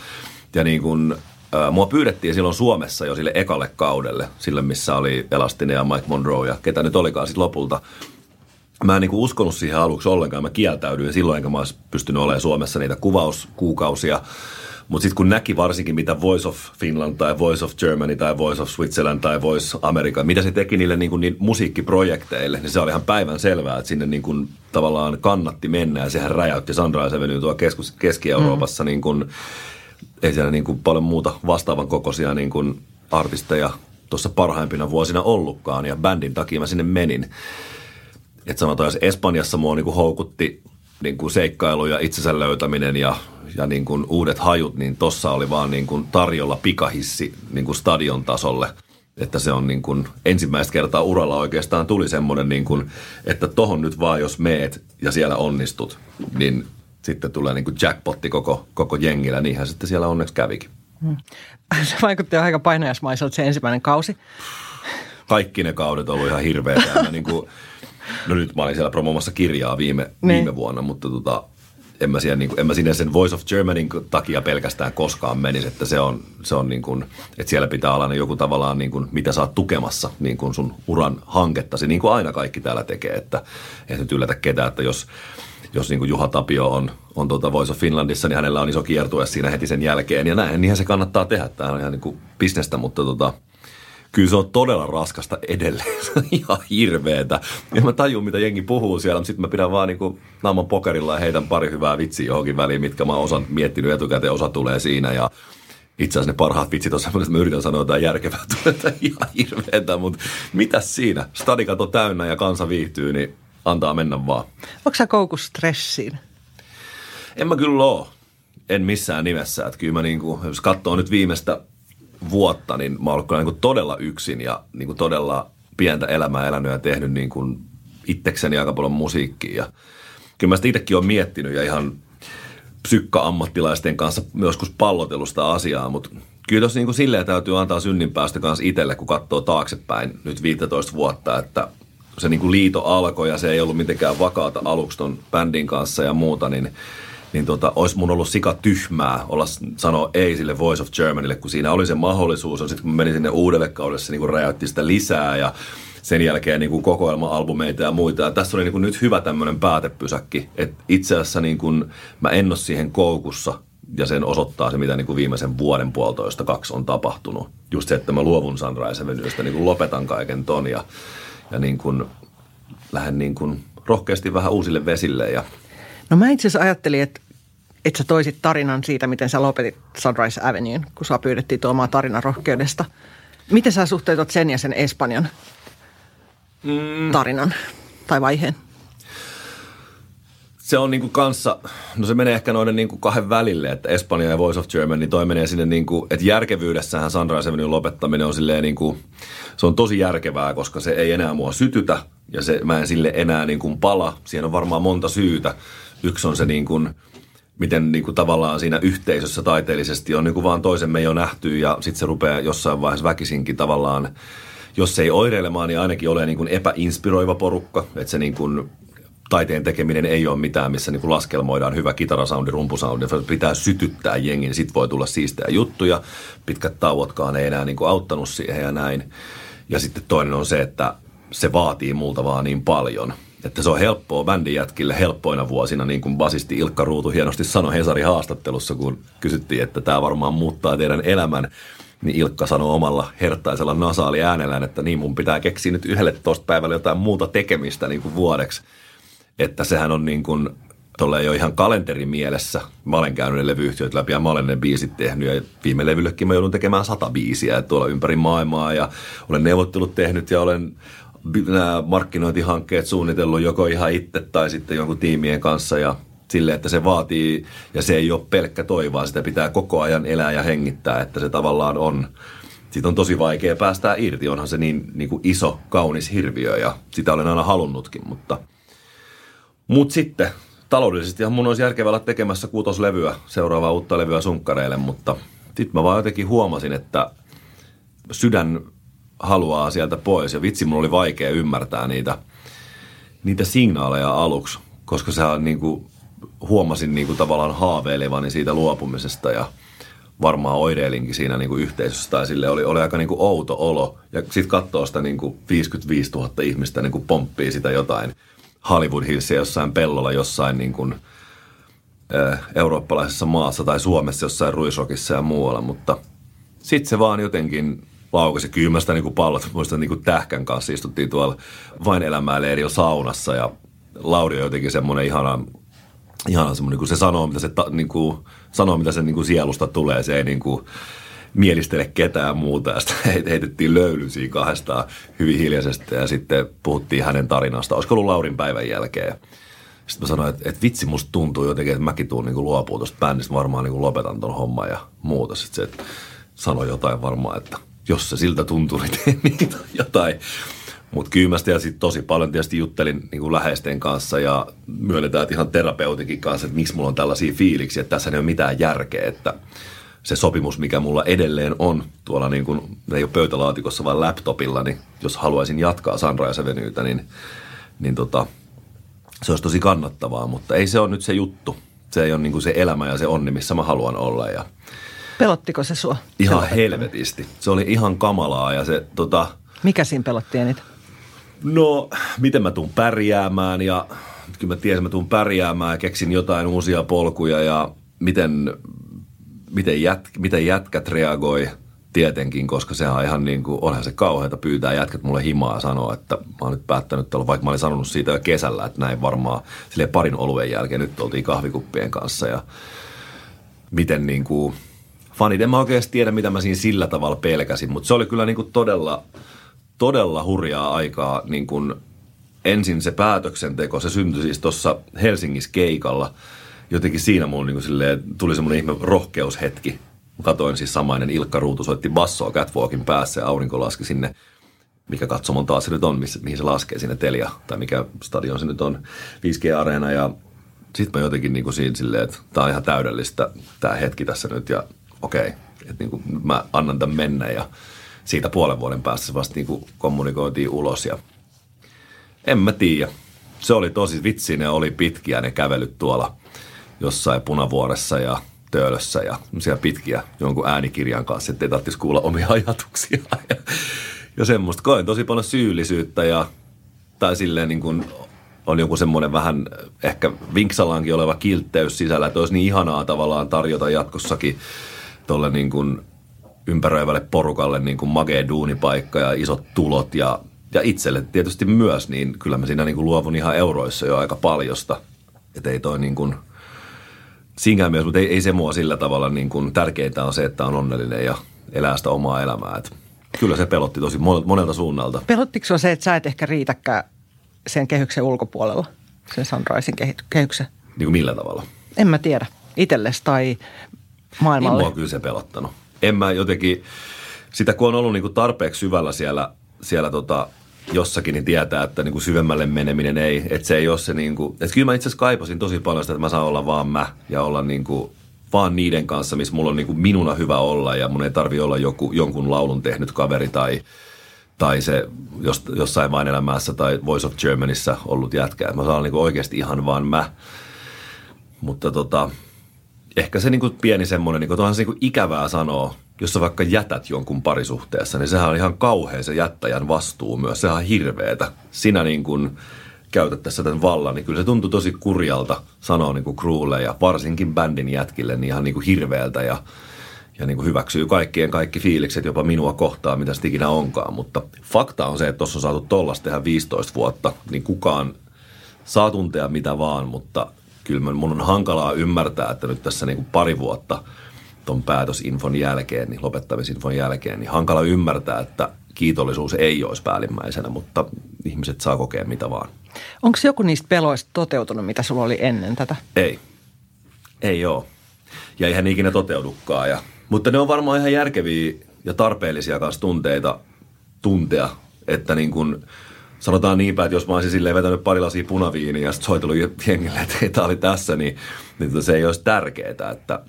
Ja niin kuin, äh, mua pyydettiin silloin Suomessa jo sille ekalle kaudelle, sille missä oli Elastinen ja Mike Monroe ja ketä nyt olikaan sitten lopulta. Mä en niin uskonut siihen aluksi ollenkaan, mä kieltäydyin silloin, enkä mä olisi pystynyt olemaan Suomessa niitä kuvauskuukausia. Mutta sitten kun näki varsinkin, mitä Voice of Finland tai Voice of Germany tai Voice of Switzerland tai Voice America, mitä se teki niille niin kuin, niin musiikkiprojekteille, niin se oli ihan päivän selvää, että sinne niin kuin, tavallaan kannatti mennä. Ja sehän räjäytti Sandra Avenue tuolla keskus, Keski-Euroopassa. Mm. Niin kuin, ei siellä niin kuin, paljon muuta vastaavan kokoisia niin kuin, artisteja tuossa parhaimpina vuosina ollutkaan. Ja bändin takia mä sinne menin. Että sanotaan, jos Espanjassa mua niin kuin, houkutti niin kuin seikkailu ja itsensä löytäminen ja ja niin kuin uudet hajut, niin tossa oli vaan niin kuin tarjolla pikahissi niin kuin stadion tasolle. Että se on niin kuin ensimmäistä kertaa uralla oikeastaan tuli semmoinen, niin kuin, että tohon nyt vaan jos meet ja siellä onnistut, niin sitten tulee niin kuin jackpotti koko, koko jengillä. Niinhän sitten siellä onneksi kävikin. Hmm. Se vaikutti aika painajasmaiselta se ensimmäinen kausi. Kaikki ne kaudet on ollut ihan hirveitä. niin kuin, no nyt mä olin siellä promoomassa kirjaa viime, niin. viime vuonna, mutta tota, en mä, siellä, niin kuin, en mä sinne sen Voice of Germanyn takia pelkästään koskaan menisi, että se on, se on niin kuin, että siellä pitää olla joku tavallaan, niin kuin, mitä sä oot tukemassa niin kuin sun uran hankettasi, niin kuin aina kaikki täällä tekee, että ei nyt yllätä ketään, että jos, jos niin kuin Juha Tapio on, on tuota Voice of Finlandissa, niin hänellä on iso kiertue siinä heti sen jälkeen, ja näin, niinhän se kannattaa tehdä, tämä on ihan niin kuin bisnestä, mutta tota, kyllä se on todella raskasta edelleen. Se on ihan hirveetä. Ja mä tajun, mitä jengi puhuu siellä, mutta sitten mä pidän vaan niinku naaman pokerilla ja heitän pari hyvää vitsiä johonkin väliin, mitkä mä oon osan miettinyt etukäteen, osa tulee siinä ja itse asiassa ne parhaat vitsit on semmoinen, että mä yritän sanoa jotain järkevää, tulee ihan hirveetä, mutta mitäs siinä? Stadikat on täynnä ja kansa viihtyy, niin antaa mennä vaan. Onko sä koukus stressiin? En mä kyllä oo. En missään nimessä. Että kyllä mä niinku, jos katsoo nyt viimeistä vuotta, niin mä oon niin kuin todella yksin ja niin kuin todella pientä elämää elänyt ja tehnyt niin kuin itsekseni aika paljon musiikkia. Ja kyllä mä sitä itsekin olen miettinyt ja ihan psykka-ammattilaisten kanssa joskus pallotelusta asiaa, mutta kyllä tuossa niin kuin silleen täytyy antaa synninpäästö kanssa itselle, kun katsoo taaksepäin nyt 15 vuotta, että se niin kuin liito alkoi ja se ei ollut mitenkään vakaata aluksi ton bändin kanssa ja muuta, niin niin tota, olisi mun ollut sika tyhmää olla sanoa ei sille Voice of Germanylle, kun siinä oli se mahdollisuus. Sitten kun menin sinne uudelle kaudelle, se niin räjäytti sitä lisää ja sen jälkeen niin kuin kokoelma-albumeita ja muita. Ja tässä oli niin kuin nyt hyvä tämmöinen päätepysäkki, että itse asiassa niin kuin mä en ole siihen koukussa ja sen osoittaa se, mitä niin kuin viimeisen vuoden puolitoista kaksi on tapahtunut. Just se, että mä luovun Sunrise Avenuesta, niin kuin lopetan kaiken ton ja, ja niin kuin lähden niin kuin rohkeasti vähän uusille vesille ja No mä itse asiassa ajattelin, että, että sä toisit tarinan siitä, miten sä lopetit Sunrise Avenuen, kun sä pyydettiin tuomaan tarinan rohkeudesta. Miten sä suhteutat sen ja sen Espanjan mm. tarinan tai vaiheen? se on niinku kanssa, no se menee ehkä noiden niinku kahden välille, että Espanja ja Voice of Germany, niin toi menee sinne niinku, että järkevyydessähän Sunrise Avenue lopettaminen on silleen niinku, se on tosi järkevää, koska se ei enää mua sytytä ja se, mä en sille enää niinku pala. Siihen on varmaan monta syytä. Yksi on se niin kuin, miten niin kuin tavallaan siinä yhteisössä taiteellisesti on niin kuin vaan toisemme jo nähty ja sitten se rupeaa jossain vaiheessa väkisinkin tavallaan, jos ei oireilemaan, niin ainakin ole niin kuin epäinspiroiva porukka, että se niin kuin taiteen tekeminen ei ole mitään, missä niin kuin laskelmoidaan hyvä kitarasoundi, rumpusoundi, pitää sytyttää jengin, niin sitten voi tulla siistejä juttuja. Pitkät tauotkaan ei enää niin kuin auttanut siihen ja näin. Ja sitten toinen on se, että se vaatii multa vaan niin paljon – että se on helppoa bändin jätkille helppoina vuosina, niin kuin basisti Ilkka Ruutu hienosti sanoi Hesarin haastattelussa, kun kysyttiin, että tämä varmaan muuttaa teidän elämän. Niin Ilkka sanoi omalla hertaisella nasaali äänellään, että niin mun pitää keksiä nyt 11 päivällä jotain muuta tekemistä niin kuin vuodeksi. Että sehän on niin kuin jo ihan kalenterin mielessä. Mä olen käynyt ne levyyhtiöt läpi ja mä olen ne biisit tehnyt ja viime levyllekin mä joudun tekemään sata biisiä tuolla ympäri maailmaa ja olen neuvottelut tehnyt ja olen nämä markkinointihankkeet suunnitellut joko ihan itse tai sitten jonkun tiimien kanssa ja sille, että se vaatii, ja se ei ole pelkkä toivoa, sitä pitää koko ajan elää ja hengittää, että se tavallaan on, siitä on tosi vaikea päästää irti, onhan se niin, niin kuin iso, kaunis hirviö ja sitä olen aina halunnutkin, mutta, mutta sitten taloudellisesti mun olisi järkevää olla tekemässä kuutoslevyä, seuraavaa uutta levyä sunkkareille, mutta sitten mä vaan jotenkin huomasin, että sydän haluaa sieltä pois. Ja vitsi mun oli vaikea ymmärtää niitä, niitä signaaleja aluksi, koska se niin kuin, huomasin niin kuin tavallaan haaveilevani siitä luopumisesta ja varmaan oireilinkin siinä niin kuin yhteisössä tai sille. Oli, oli aika niin kuin outo olo. Ja sitten katsoo sitä niin kuin 55 000 ihmistä niin kuin pomppii sitä jotain Hollywood Hillsia jossain pellolla jossain niin kuin, äh, eurooppalaisessa maassa tai Suomessa jossain Ruisrokissa ja muualla, mutta sitten se vaan jotenkin laukasi. Kyllä mä sitä niin pallot, muistan niin kuin tähkän kanssa istuttiin tuolla vain elämää leirillä saunassa ja Lauri on jotenkin semmoinen ihana, ihana semmoinen, kun se sanoo, mitä se, ta, niin kuin, sanoo, mitä se niin kuin sielusta tulee. Se ei niin kuin, mielistele ketään muuta. Ja sitten heitettiin löylysiä kahdestaan hyvin hiljaisesti ja sitten puhuttiin hänen tarinasta. Olisiko ollut Laurin päivän jälkeen. Sitten mä sanoin, että, että vitsi musta tuntuu jotenkin, että mäkin tuun niin luopuu tuosta bändistä. Varmaan niin lopetan ton homman ja muuta. Sitten se sanoi jotain varmaan, että jos se siltä tuntuu, niin teen niitä jotain. Mutta kyymästä ja sitten tosi paljon tietysti juttelin niin kuin läheisten kanssa ja myönnetään että ihan terapeutikin kanssa, että miksi mulla on tällaisia fiiliksiä, että tässä ei ole mitään järkeä, että se sopimus, mikä mulla edelleen on tuolla niin kuin, ei ole pöytälaatikossa vaan laptopilla, niin jos haluaisin jatkaa Sunrise Avenuetä, niin, niin tota, se olisi tosi kannattavaa, mutta ei se ole nyt se juttu. Se ei ole niin kuin se elämä ja se onni, missä mä haluan olla ja – Pelottiko se sua? Ihan helvetisti. Se oli ihan kamalaa ja se tota... Mikä siinä pelotti eniten? No, miten mä tuun pärjäämään ja kyllä mä tiesin, että mä tuun pärjäämään ja keksin jotain uusia polkuja ja miten, miten, jät, miten jätkät reagoi tietenkin, koska sehän on ihan niin kuin, onhan se kauheata pyytää jätkät mulle himaa sanoa, että mä oon nyt päättänyt olla, vaikka mä olin sanonut siitä jo kesällä, että näin varmaan sille parin oluen jälkeen nyt oltiin kahvikuppien kanssa ja miten niin kuin, fanit. En mä oikeasti tiedä, mitä mä siinä sillä tavalla pelkäsin, mutta se oli kyllä niin kuin todella, todella hurjaa aikaa. Niin kuin ensin se päätöksenteko, se syntyi siis tuossa Helsingissä keikalla. Jotenkin siinä mulla niin silleen, tuli semmoinen ihme rohkeushetki. Mä katoin siis samainen Ilkka Ruutu soitti bassoa Catwalkin päässä ja aurinko laski sinne mikä katsomon taas se nyt on, mihin se laskee sinne Telia, tai mikä stadion se nyt on, 5G-areena, ja sitten mä jotenkin niin kuin siinä silleen, että tämä on ihan täydellistä, tämä hetki tässä nyt, ja okei, okay, että niin kuin mä annan tämän mennä ja siitä puolen vuoden päästä se vasta niin kuin kommunikoitiin ulos ja en mä tiedä. Se oli tosi vitsi, ne oli pitkiä ne kävelyt tuolla jossain punavuoressa ja töölössä ja siellä pitkiä jonkun äänikirjan kanssa, ettei tarvitsisi kuulla omia ajatuksia. Ja, ja semmoista koin tosi paljon syyllisyyttä ja tai silleen niin kuin on joku semmoinen vähän ehkä vinksalankin oleva kiltteys sisällä, että olisi niin ihanaa tavallaan tarjota jatkossakin – tuolle niin kuin ympäröivälle porukalle niin kuin magee duunipaikka ja isot tulot ja, ja itselle tietysti myös, niin kyllä mä siinä niin kuin luovun ihan euroissa jo aika paljosta. Että ei toi niin kuin, siinäkään mielessä, mutta ei, ei se mua sillä tavalla niin kuin, tärkeintä on se, että on onnellinen ja elää sitä omaa elämää. Et kyllä se pelotti tosi monelta suunnalta. Pelottiko se, että sä et ehkä riitäkään sen kehyksen ulkopuolella, sen Sunrisein kehyksen? Niin kuin millä tavalla? En mä tiedä. Itelles tai maailmalle? Niin mua kyllä se pelottanut. En mä jotenkin, sitä kun on ollut niin kuin tarpeeksi syvällä siellä, siellä tota, jossakin, niin tietää, että niin kuin syvemmälle meneminen ei, että se ei ole se niin kuin, että kyllä mä itse asiassa kaipasin tosi paljon sitä, että mä saan olla vaan mä ja olla niin kuin, vaan niiden kanssa, missä mulla on niin kuin minuna hyvä olla ja mun ei tarvi olla joku, jonkun laulun tehnyt kaveri tai, tai se jos, jossain vain elämässä tai Voice of Germanyssä ollut jätkä. Mä saan niin kuin oikeasti ihan vaan mä. Mutta tota, ehkä se niin kuin pieni semmoinen, niin kuin, se niin kuin ikävää sanoa, jos sä vaikka jätät jonkun parisuhteessa, niin sehän on ihan kauhean se jättäjän vastuu myös. Sehän on hirveetä. Sinä niin kuin käytät tässä tämän vallan, niin kyllä se tuntuu tosi kurjalta sanoa niin kuin ja varsinkin bändin jätkille niin ihan niin kuin hirveältä ja, ja niin kuin hyväksyy kaikkien kaikki fiilikset jopa minua kohtaan, mitä se ikinä onkaan. Mutta fakta on se, että tuossa on saatu tollasta tehdä 15 vuotta, niin kukaan saa tuntea mitä vaan, mutta kyllä mun on hankalaa ymmärtää, että nyt tässä niin kuin pari vuotta ton päätösinfon jälkeen, niin lopettamisinfon jälkeen, niin hankala ymmärtää, että kiitollisuus ei olisi päällimmäisenä, mutta ihmiset saa kokea mitä vaan. Onko joku niistä peloista toteutunut, mitä sulla oli ennen tätä? Ei. Ei ole. Ja eihän ikinä toteudukaan. Ja, mutta ne on varmaan ihan järkeviä ja tarpeellisia kanssa tunteita tuntea, että niin kuin sanotaan niinpä, että jos mä olisin silleen vetänyt pari lasia punaviiniä ja sitten soitellut jengille, että tämä oli tässä, niin, niin tota, se ei olisi tärkeää, että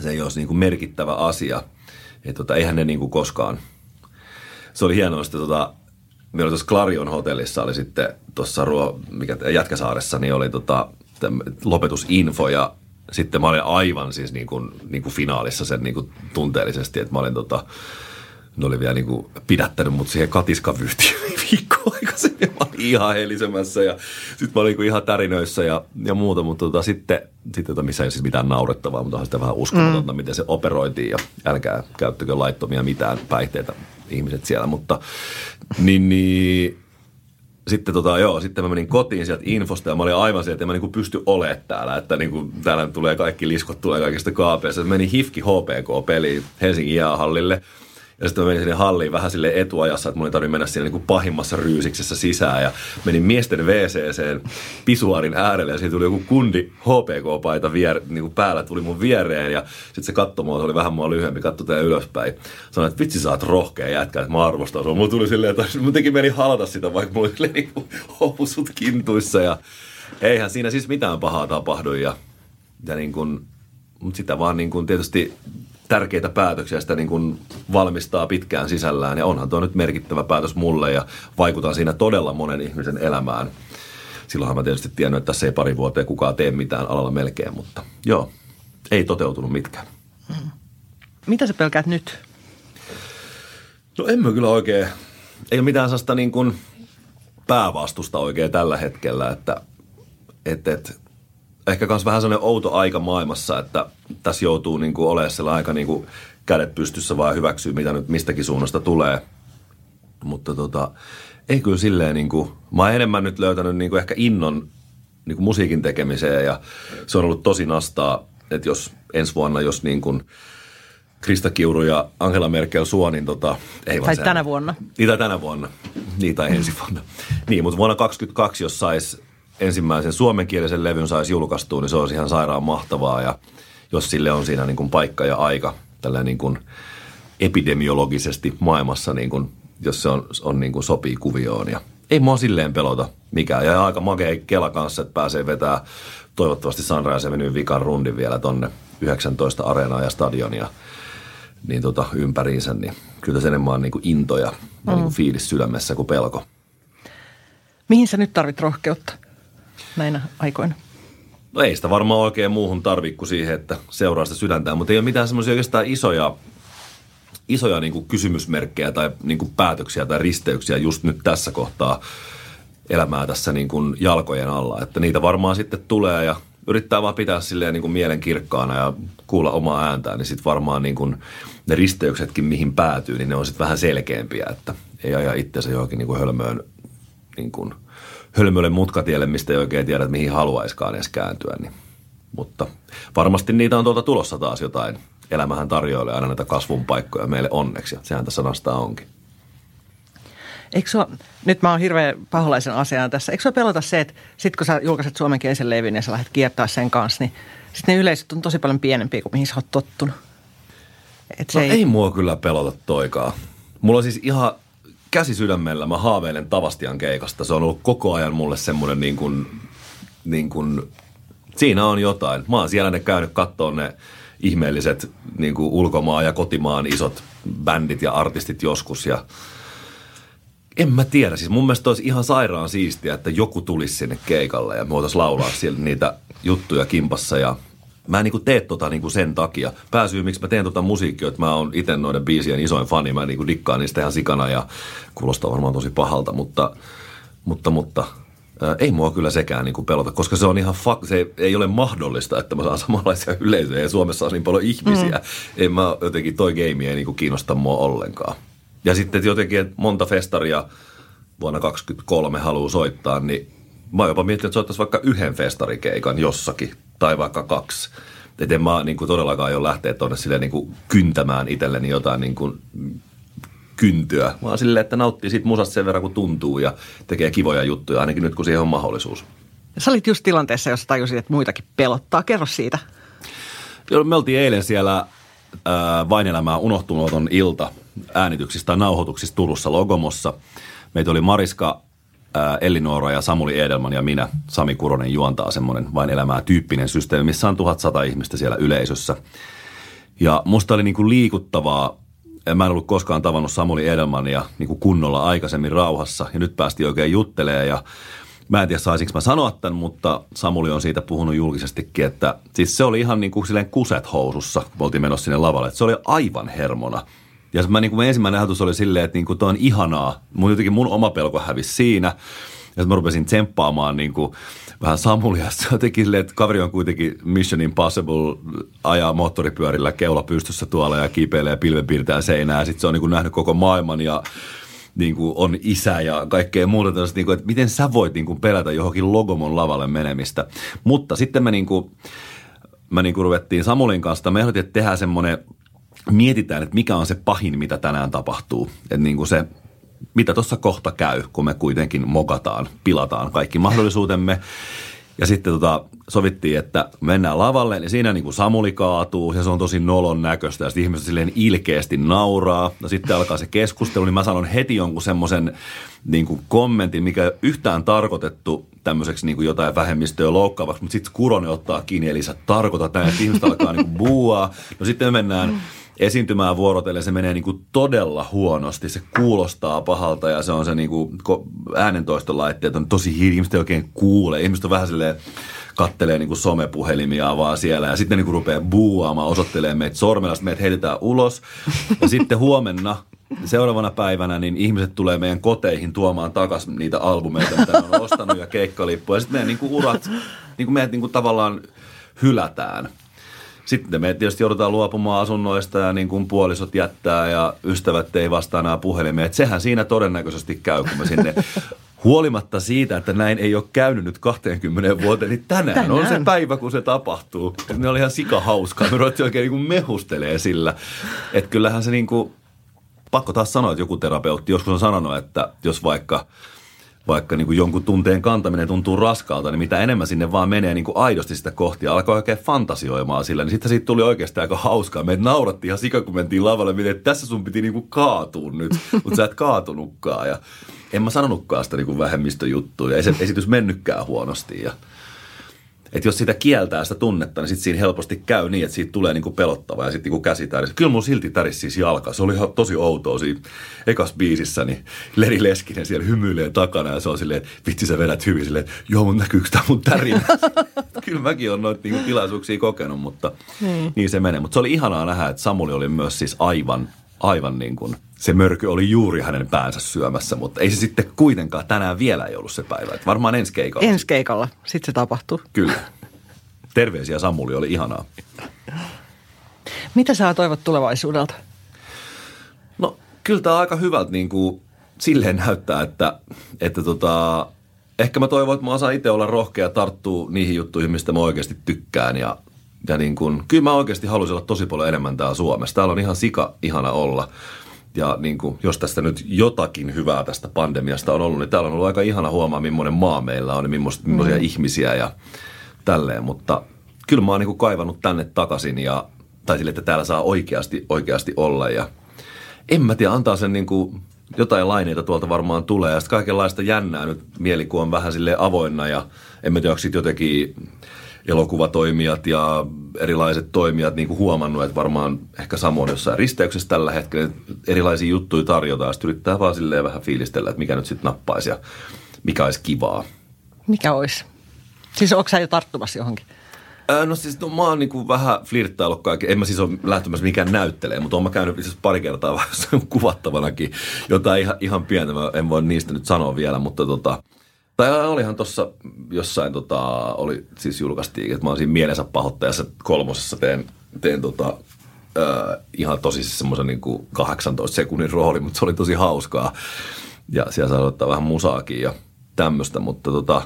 se ei olisi niin kuin merkittävä asia. Että tota, eihän ne niin kuin koskaan. Se oli hienoa, että tota, meillä tuossa Clarion hotellissa, oli sitten tuossa Ruo, mikä, Jätkäsaaressa, niin oli tota, lopetusinfo ja sitten mä olin aivan siis niin kuin, niin kuin finaalissa sen niin kuin tunteellisesti, että mä olin tota, ne oli vielä niin kuin pidättänyt mut siihen katiskavyyhtiin viikko aikaisemmin. Mä olin ihan helisemässä ja sitten mä olin niin ihan tärinöissä ja, ja muuta, mutta tota, sitten, sitten tota, missä ei siis mitään naurettavaa, mutta on sitten vähän uskomatonta, mm. miten se operoitiin ja älkää käyttäkö laittomia mitään päihteitä ihmiset siellä, mutta niin, niin sitten tota, joo, sitten mä menin kotiin sieltä infosta ja mä olin aivan sieltä, että mä niinku pysty olemaan täällä, että niinku, täällä tulee kaikki liskot, tulee kaikista kaapeista. Menin HIFKI HPK-peliin Helsingin jäähallille – ja sitten mä menin sinne halliin vähän sille etuajassa, että mun ei tarvitse mennä siinä niin pahimmassa ryysiksessä sisään. Ja menin miesten WCCen pisuaarin äärelle ja siitä tuli joku kundi HPK-paita vier, niin kuin päällä, tuli mun viereen. Ja sitten se katsoi mua, se oli vähän mua lyhyempi, katsoi tätä ylöspäin. Sanoin, että vitsi sä oot rohkea jätkä, että mä arvostan sua. Mulla tuli silleen, että mun teki meni halata sitä, vaikka mulla oli niin housut kintuissa. Ja eihän siinä siis mitään pahaa tapahdu. Ja, ja niin kuin, mutta sitä vaan niin kuin tietysti tärkeitä päätöksiä sitä niin kuin valmistaa pitkään sisällään. Ja onhan tuo nyt merkittävä päätös mulle ja vaikutan siinä todella monen ihmisen elämään. Silloinhan mä tietysti tiennyt, että tässä ei pari vuoteen kukaan tee mitään alalla melkein, mutta joo, ei toteutunut mitkään. Hmm. Mitä sä pelkäät nyt? No en mä kyllä oikein, ei ole mitään sellaista niin kuin päävastusta oikein tällä hetkellä, että et, et, ehkä myös vähän sellainen outo aika maailmassa, että tässä joutuu niin kuin olemaan sellainen aika niin kuin kädet pystyssä vaan hyväksyä, mitä nyt mistäkin suunnasta tulee. Mutta tota, ei kyllä silleen niin kuin, mä oon enemmän nyt löytänyt niin kuin ehkä innon niin kuin musiikin tekemiseen ja se on ollut tosi nastaa, että jos ensi vuonna, jos niin kuin Krista Kiuru ja Angela Merkel suo, niin tota, ei Tai tänä vuonna. Niin, tai tänä vuonna. Niin, tai ensi vuonna. Niin, mutta vuonna 2022, jos sais ensimmäisen suomenkielisen levyn saisi julkaistua, niin se olisi ihan sairaan mahtavaa ja jos sille on siinä niin kuin paikka ja aika tällä niin kuin epidemiologisesti maailmassa, niin kuin, jos se on, on niin kuin sopii kuvioon ja ei mua silleen pelota mikään. Ja aika makea kela kanssa, että pääsee vetää toivottavasti Sunrise Avenue vikan rundin vielä tonne 19 areenaa ja stadionia niin tota, ympäriinsä, niin kyllä se enemmän on niin kuin into ja, mm. niin kuin fiilis sydämessä kuin pelko. Mihin sä nyt tarvit rohkeutta? Näinä aikoina? No ei sitä varmaan oikein muuhun tarvitse kuin siihen, että seuraa sitä sydäntään, mutta ei ole mitään semmoisia oikeastaan isoja, isoja niin kuin kysymysmerkkejä tai niin kuin päätöksiä tai risteyksiä just nyt tässä kohtaa elämää tässä niin kuin jalkojen alla. Että niitä varmaan sitten tulee ja yrittää vaan pitää silleen niin kuin mielen kirkkaana ja kuulla omaa ääntään, niin sitten varmaan niin kuin ne risteyksetkin, mihin päätyy, niin ne on sitten vähän selkeämpiä, että ei aja itseensä johonkin niin kuin hölmöön niin kuin – hölmölle mutkatielle, mistä ei oikein tiedä, mihin haluaiskaan edes kääntyä. Niin. Mutta varmasti niitä on tuolta tulossa taas jotain. Elämähän tarjoilee aina näitä kasvun paikkoja meille onneksi, ja sehän tässä sanasta onkin. Eikö sua, nyt mä oon hirveän paholaisen asian tässä, eikö sua pelota se, että sit kun sä julkaiset suomenkielisen levyn ja sä lähdet kiertää sen kanssa, niin sitten ne yleisöt on tosi paljon pienempiä kuin mihin sä oot tottunut? Et se no ei... ei mua kyllä pelota toikaa. Mulla on siis ihan käsi sydämellä mä haaveilen Tavastian keikasta. Se on ollut koko ajan mulle semmoinen niin kuin, niin kuin, siinä on jotain. Mä oon siellä ne käynyt katsoa ne ihmeelliset niin kuin ulkomaan ja kotimaan isot bändit ja artistit joskus ja en mä tiedä. Siis mun mielestä olisi ihan sairaan siistiä, että joku tulisi sinne keikalle ja me voitaisiin laulaa siellä niitä juttuja kimpassa ja mä en niin tee tota niin sen takia. Pääsyy, miksi mä teen tota musiikkia, että mä oon itse noiden biisien isoin fani. Mä niin dikkaan niistä ihan sikana ja kuulostaa varmaan tosi pahalta, mutta, mutta, mutta ää, ei mua kyllä sekään niin kuin pelota, koska se on ihan fa- se ei ole mahdollista, että mä saan samanlaisia yleisöjä ja Suomessa on niin paljon ihmisiä. Mm. En mä jotenkin, toi game ei niin kuin kiinnosta mua ollenkaan. Ja sitten jotenkin, että monta festaria vuonna 2023 haluaa soittaa, niin mä oon jopa miettinyt, että soittaisi vaikka yhden festarikeikan jossakin tai vaikka kaksi. Että en mä niin kuin todellakaan jo lähteä tuonne silleen niin kuin kyntämään itselleni jotain niin kuin kyntyä, vaan silleen, että nauttii siitä musasta sen verran, kun tuntuu ja tekee kivoja juttuja, ainakin nyt kun siihen on mahdollisuus. Sä olit just tilanteessa, jossa tajusit, että muitakin pelottaa. Kerro siitä. Joo, me oltiin eilen siellä äh, Vain elämää unohtumaton ilta äänityksistä tai nauhoituksista Turussa Logomossa. Meitä oli Mariska ää, Elinora ja Samuli Edelman ja minä, Sami Kuronen, juontaa semmoinen vain elämää tyyppinen systeemi, missä on 1100 ihmistä siellä yleisössä. Ja musta oli niin kuin liikuttavaa, mä en ollut koskaan tavannut Samuli Edelmania niin kuin kunnolla aikaisemmin rauhassa ja nyt päästi oikein juttelemaan ja Mä en tiedä saisinko mä sanoa tämän, mutta Samuli on siitä puhunut julkisestikin, että siis se oli ihan niin kuin silleen kuset housussa, kun oltiin menossa sinne lavalle. Että se oli aivan hermona. Ja mä, niin kuin ensimmäinen ajatus oli silleen, että niin kuin toi on ihanaa. Mun jotenkin mun oma pelko hävisi siinä. Ja mä rupesin tsemppaamaan niin kuin vähän Samulia. Se jotenkin silleen, että kaveri on kuitenkin Mission Impossible, ajaa moottoripyörillä keula pystyssä tuolla ja kipeilee ja pilvenpiirtää seinää. Sitten se on niin kuin nähnyt koko maailman ja niin kuin on isä ja kaikkea muuta tällaista, niin kuin, että miten sä voit niin kuin pelätä johonkin Logomon lavalle menemistä. Mutta sitten me niin kuin, mä niin kuin ruvettiin Samulin kanssa, me ehdotin, että tehdään semmoinen, mietitään, että mikä on se pahin, mitä tänään tapahtuu. Että niin kuin se, mitä tuossa kohta käy, kun me kuitenkin mokataan, pilataan kaikki mahdollisuutemme. Ja sitten tota, sovittiin, että mennään lavalle, niin siinä niin Samuli kaatuu ja se on tosi nolon näköistä ja sitten ihmiset silleen ilkeästi nauraa. No sitten alkaa se keskustelu, niin mä sanon heti jonkun semmoisen niin kommentin, mikä yhtään tarkoitettu tämmöiseksi kuin jotain vähemmistöä loukkaavaksi, mutta sitten Kuronen ottaa kiinni, eli sä tarkoitat näin, että ihmiset alkaa niin kuin buua. No sitten me mennään esiintymään vuorotellen, se menee niin kuin todella huonosti, se kuulostaa pahalta ja se on se niin kuin äänentoistolaitteet on tosi hiiri, ihmiset ei oikein kuule, ihmiset on vähän silleen kattelee niin kuin somepuhelimia vaan siellä ja sitten niin kuin rupeaa buuaamaan, osoittelee meitä sormella, sitten meitä heitetään ulos. Ja sitten huomenna seuraavana päivänä niin ihmiset tulee meidän koteihin tuomaan takaisin niitä albumeita, mitä on ostanut ja keikkalippuja. Ja sitten meidän niin kuin urat, niin kuin meidät niin kuin tavallaan hylätään. Sitten me tietysti joudutaan luopumaan asunnoista ja niin kuin puolisot jättää ja ystävät ei vastaa enää puhelimeen. Että sehän siinä todennäköisesti käy, kun me sinne Huolimatta siitä, että näin ei ole käynyt nyt 20 vuoteen, niin tänään, tänään. on se päivä, kun se tapahtuu. Ne oli ihan sika hauskaa. Me ruvettiin oikein niin mehustelee sillä. Että kyllähän se niin kuin, pakko taas sanoa, että joku terapeutti joskus on sanonut, että jos vaikka – vaikka niin kuin jonkun tunteen kantaminen tuntuu raskalta, niin mitä enemmän sinne vaan menee niin kuin aidosti sitä kohti ja alkoi oikein fantasioimaan sillä, niin sitten siitä tuli oikeastaan aika hauskaa. Meitä naurattiin ihan sika, kun mentiin lavalle, miten että tässä sun piti niin kuin kaatua nyt, mutta sä et kaatunutkaan. Ja en mä sanonutkaan sitä niin kuin vähemmistöjuttua ja ei se esitys mennytkään huonosti. Ja että jos sitä kieltää sitä tunnetta, niin sitten siinä helposti käy niin, että siitä tulee niinku pelottava ja sitten niinku käsi tärisi. Kyllä mun silti tärisi siis jalka. Se oli ihan tosi outoa siinä ekas biisissä, niin Leri Leskinen siellä hymyilee takana ja se on silleen, että vitsi sä vedät hyvin silleen, että joo mun näkyykö tämä mun tärinä. Kyllä mäkin olen noita niinku tilaisuuksia kokenut, mutta hmm. niin se menee. Mutta se oli ihanaa nähdä, että Samuli oli myös siis aivan, aivan niin kuin – se mörky oli juuri hänen päänsä syömässä, mutta ei se sitten kuitenkaan tänään vielä ei ollut se päivä. Että varmaan ensi keikalla. Ensi keikalla, sitten se tapahtuu. Kyllä. Terveisiä Samuli, oli ihanaa. Mitä sä toivot tulevaisuudelta? No kyllä tämä aika hyvältä niin kuin, silleen näyttää, että, että tota, ehkä mä toivon, että mä osaan itse olla rohkea tarttua niihin juttuihin, mistä mä oikeasti tykkään ja ja niin kun, kyllä mä oikeasti haluaisin olla tosi paljon enemmän täällä Suomessa. Täällä on ihan sika ihana olla. Ja niin kuin, jos tästä nyt jotakin hyvää tästä pandemiasta on ollut, niin täällä on ollut aika ihana huomaa, millainen maa meillä on ja millaisia, millaisia mm. ihmisiä ja tälleen. Mutta kyllä mä oon niin kuin kaivannut tänne takaisin ja, tai sille, että täällä saa oikeasti, oikeasti olla. Ja en mä tiedä, antaa sen niin kuin, jotain laineita tuolta varmaan tulee. Ja sitten kaikenlaista jännää nyt mielikuva on vähän sille avoinna ja en mä tiedä, onko jotenkin elokuvatoimijat ja erilaiset toimijat niin kuin huomannut, että varmaan ehkä samoin jossain risteyksessä tällä hetkellä erilaisia juttuja tarjotaan. Sitten yrittää vaan silleen vähän fiilistellä, että mikä nyt sitten nappaisi ja mikä olisi kivaa. Mikä olisi? Siis onko sä jo tarttumassa johonkin? no siis no, mä oon niin vähän flirttaillut kaikki. En mä siis ole lähtemässä mikään näyttelee, mutta oon mä käynyt siis pari kertaa vähän kuvattavanakin. Jotain ihan, ihan pientä, mä en voi niistä nyt sanoa vielä, mutta tota, tai olihan tuossa jossain, tota, oli siis julkaistiin, että mä oon siinä mielensä pahoittajassa kolmosessa teen, teen tota, äh, ihan tosi siis semmoisen niin 18 sekunnin rooli, mutta se oli tosi hauskaa. Ja siellä saa ottaa vähän musaakin ja tämmöistä, mutta tota,